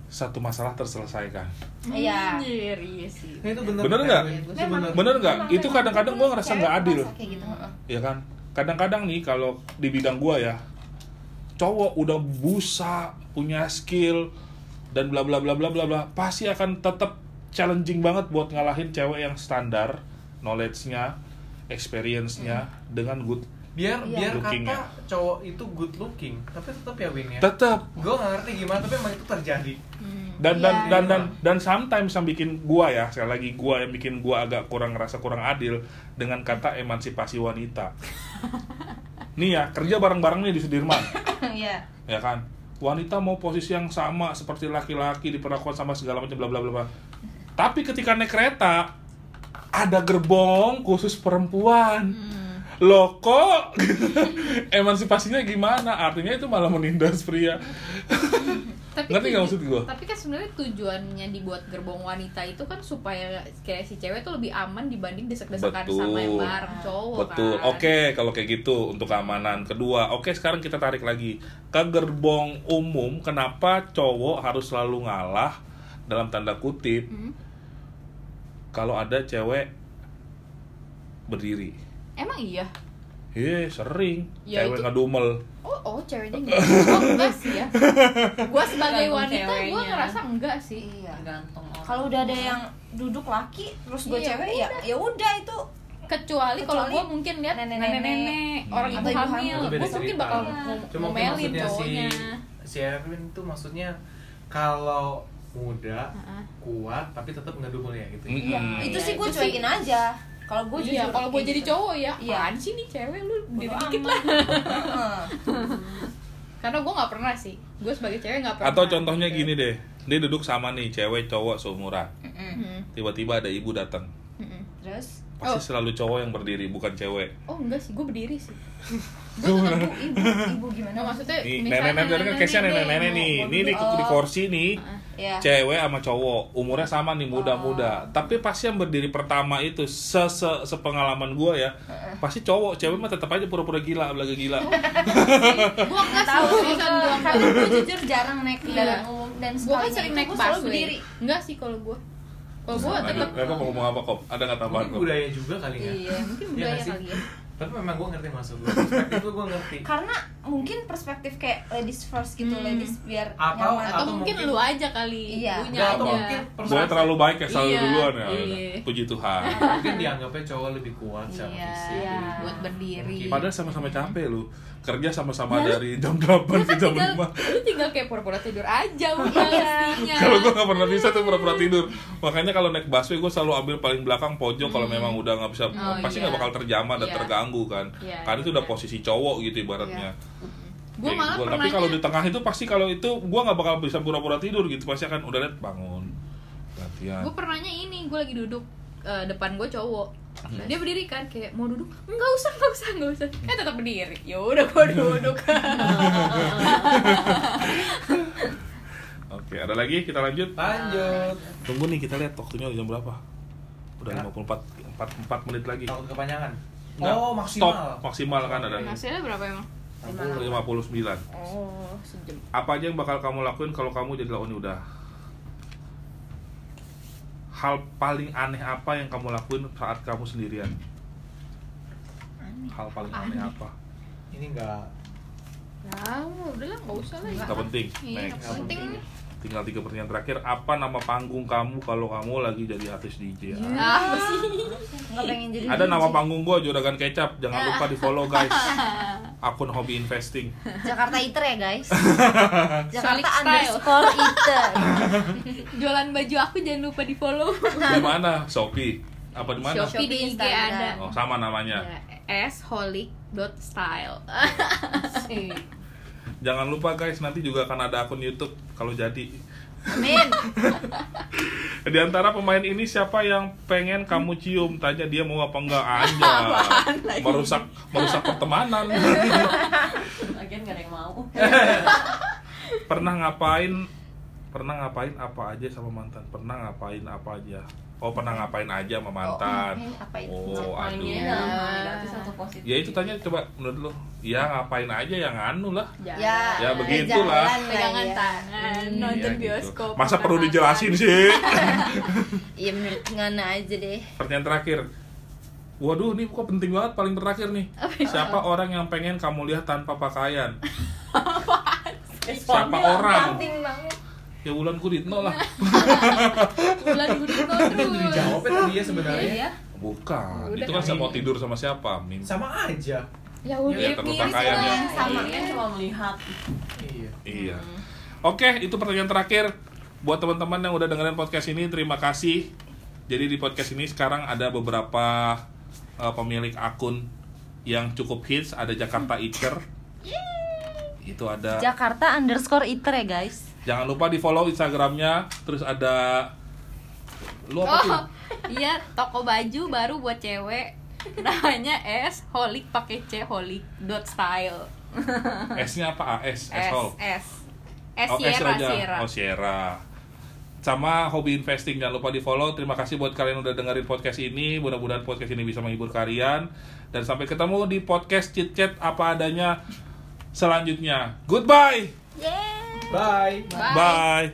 satu masalah terselesaikan
Iya.
Anjir, iya sih
Nah, itu bener
Bener nggak?
Itu sih
Memang.
bener.
nggak itu kadang-kadang gue ngerasa nggak adil
gitu heeh.
ya kan kadang-kadang nih kalau di bidang gua ya cowok udah busa punya skill dan bla bla bla bla bla bla pasti akan tetap challenging banget buat ngalahin cewek yang standar knowledge-nya experience-nya dengan good
biar
Iya.
biar
Looking
kata
ya.
cowok itu good looking tapi tetap ya win ya.
Tetap
gue nggak ngerti gimana tapi emang itu terjadi.
Dan dan
Iya.
dan dan dan sometimes yang bikin gua ya sekali lagi gua yang bikin gua agak kurang ngerasa kurang adil dengan kata emansipasi wanita. [LAUGHS] Nih ya kerja bareng-bareng nih di Sudirman. [LAUGHS]
Iya.
ya kan? Wanita mau posisi yang sama seperti laki-laki diperlakukan sama segala macam bla bla bla bla. Tapi ketika naik kereta ada gerbong khusus perempuan loh kok [LAUGHS] emansipasinya gimana artinya itu malah menindas pria
tapi
Ngerti nggak maksud gua?
tapi kan sebenarnya tujuannya dibuat gerbong wanita itu kan supaya kayak si cewek tuh lebih aman dibanding desek-desekan sama yang bareng cowok
Betul.
kan
Oke, kalau kayak gitu untuk keamanan. Kedua, oke sekarang kita tarik lagi ke gerbong umum. Kenapa cowok harus selalu ngalah dalam tanda kutip
Hmm.
kalau ada cewek berdiri?
Emang iya
Iya, sering.
Ya,
cewek
itu-
ngedumel.
oh oh ceweknya enggak oh enggak sih ya [LAUGHS] gua sebagai wanita gua ngerasa enggak sih
Iya. Kalau udah ada yang duduk laki terus gue
Iya,
cewek ya ya udah itu
kecuali kalau
Kecuali
gua mungkin lihat
nenek-nenek.
nenek-nenek orang ibu hamil
hamil.
Itu beda
gua mungkin bakal
Iya.
cuma
ngomelin
maksudnya si
cowoknya
si Erwin tuh maksudnya kalau muda
Heeh.
kuat tapi tetap ngedumel ya gitu.
Iya,
Hmm.
itu
Iya,
sih gue
itu sih.
cuekin aja. Kalau gue
iya kalau gua
kayak
jadi
gitu.
cowok ya
Iya.
apaan sih nih cewek lu diri dikit lah [LAUGHS] karena gua nggak pernah sih gua sebagai cewek nggak pernah
Atau contohnya gini deh, dia duduk sama nih cewek cowok seumuran.
Hmm,
Tiba-tiba ada ibu datang.
hmm.
Terus
Pasti
Oh.
selalu cowok yang berdiri, bukan cewek.
oh enggak sih gua berdiri sih [LAUGHS]
ibu ibu ibu gimana?
Nah, maksudnya
Nih,
misalnya
nenek-nenek kan case-nya nenek-nenek nih.
mau
Ini di,
duduk,
di
oh.
kursi nih.
Heeh.
Ya.
cewek sama cowok umurnya sama nih
Oh.
muda-muda tapi pasti yang berdiri pertama itu se se sepengalaman gue ya pasti cowok cewek mah tetap aja pura-pura gila belaga gila [LAUGHS]
gua nggak
tahu sih gue jujur jarang naik
Iya.
kendaraan umum dan
gua kan sering naik busway
berdiri.
enggak sih kalau gua kalau gua
Ada,
tetap
mau ngomong apa kok ada nggak tambahan
mungkin
kok
budaya juga kali ya.
Iya mungkin
Iya
budaya kali ya.
Tapi memang gue ngerti maksud lu perspektif lu gue ngerti.
Karena mungkin perspektif kayak ladies first gitu,
Hmm.
ladies biar
Atau-
nyaman.
atau
Atau
mungkin
mungkin-
lu aja kali
Iya.
punya
atau
aja
mungkin
gue
perspektif-
terlalu baik ya selalu
Iya,
duluan ya
iya.
puji Tuhan
mungkin dianggapnya cowok lebih kuat secara
iya
fisik
Iya.
buat berdiri
Mungkin.
padahal sama-sama capek lu kerja sama-sama dari jam 8 ke jam
tinggal
5
lu tinggal kayak pura-pura tidur aja udah
Iya. [LAUGHS]
kalau gue nggak pernah bisa tuh pura-pura tidur makanya kalau naik busway gue selalu ambil paling belakang pojok kalau memang udah nggak bisa
Oh,
pasti
iya.
nggak bakal terjamah dan
Iya.
terganggu kan
Iya,
karena itu udah
iya.
posisi cowok gitu ibaratnya
gue
Kayak
malah
gua.
pernah
tapi kalau di tengah itu pasti kalau itu gue nggak bakal bisa pura-pura tidur gitu pasti akan udah liat bangun latihan
gue pernahnya ini gue lagi duduk eh, depan gue cowok dia berdiri kan kayak mau duduk nggak usah nggak usah nggak usah eh tetap berdiri ya udah gue duduk [LAUGHS]
Oke, ada lagi kita lanjut.
Lanjut.
Tunggu nih kita lihat waktunya jam berapa. Udah
Ya.
54 4, 4 menit lagi.
Takut kepanjangan.
Nggak,
Oh, maksimal.
Stop, maksimal kan ada.
hasilnya berapa emang
59.
oh sejam
Apa aja yang bakal kamu lakuin kalau kamu jadi lawan udah? Hal paling aneh apa yang kamu lakuin saat kamu sendirian? Hal paling aneh apa?
Ini enggak
ya udahlah nggak usah lah
Gak penting.
iya
Next.
nggak penting
Tinggal tiga pertanyaan terakhir. Apa nama panggung kamu kalau kamu lagi jadi artis DJ?
ah
pengen jadi
Ada
DJ.
nama panggung gue Juragan Kecap. Jangan lupa di follow guys. [LAUGHS] Akun hobi investing.
Jakarta Iter ya guys [LAUGHS] Jakarta underscore Iter [LAUGHS]
jualan baju aku jangan lupa di follow
Di mana? Shopee. Apa di mana?
Shopee di IG
Instagram.
ada
Oh, sama namanya.
Ya, sholic.style
Jangan lupa guys, nanti juga akan ada akun YouTube kalau jadi.
Amin [LAUGHS]
Di antara pemain ini siapa yang pengen kamu cium? Tanya dia mau apa enggak aja. [LAUGHS] Merusak merusak pertemanan. [LAUGHS]
Lagian gak ada yang mau.
Pernah ngapain? Pernah ngapain apa aja sama mantan? Pernah ngapain apa aja? Oh, pernah ngapain aja sama mantan?
Oh, apa itu?
Oh,
Mainnya
aduh.
positif?
Ya itu tanya coba menurut lo. Ya ngapain aja yang anu lah.
Ya,
Ya, begitulah.
jalan lah
pegangan
ya.
tangan
Hmm.
nonton
Iya, gitu.
bioskop
Masa perlu
makan.
dijelasin sih? [LAUGHS]
Iya menurut Ngana aja deh
Pertanyaan terakhir. Waduh, ini kok penting banget paling terakhir nih. Siapa orang yang pengen kamu lihat tanpa pakaian? [LAUGHS] Siapa orang?
Penting banget
Ya Wulan Guritno lah. [LAUGHS]
bulan Gurito
Udah
terus
dijawab ya tadi ya sebenarnya.
Iya.
Bukan.
Udah
itu kan saya mau tidur sama siapa? Min.
Sama aja.
ya
Iya,
udah
terus
mirip
ya.
lah
Sama kan cuma melihat.
Iya.
Iya. Oke, itu pertanyaan terakhir buat teman-teman yang udah dengerin podcast ini. Terima kasih. Jadi di podcast ini sekarang ada beberapa uh, pemilik akun yang cukup hits. Ada Jakarta Iker. Itu ada.
Jakarta underscore Iter ya guys
Jangan lupa di follow Instagramnya. Terus ada. Lu apa sih?
oh [LAUGHS] iya toko baju baru buat cewek namanya S holik pakai C holik dot style [LAUGHS]
S-nya apa? AS, S,
S
Hall.
S S
Oh, S
Sierra
aja.
Sierra
Oh, Sierra. Sama hobi investing jangan lupa di follow. Terima kasih buat kalian udah dengerin podcast ini. Mudah-mudahan podcast ini bisa menghibur kalian. Dan sampai ketemu di podcast chit chat apa adanya selanjutnya. Goodbye.
Bye.
Bye.
Bye.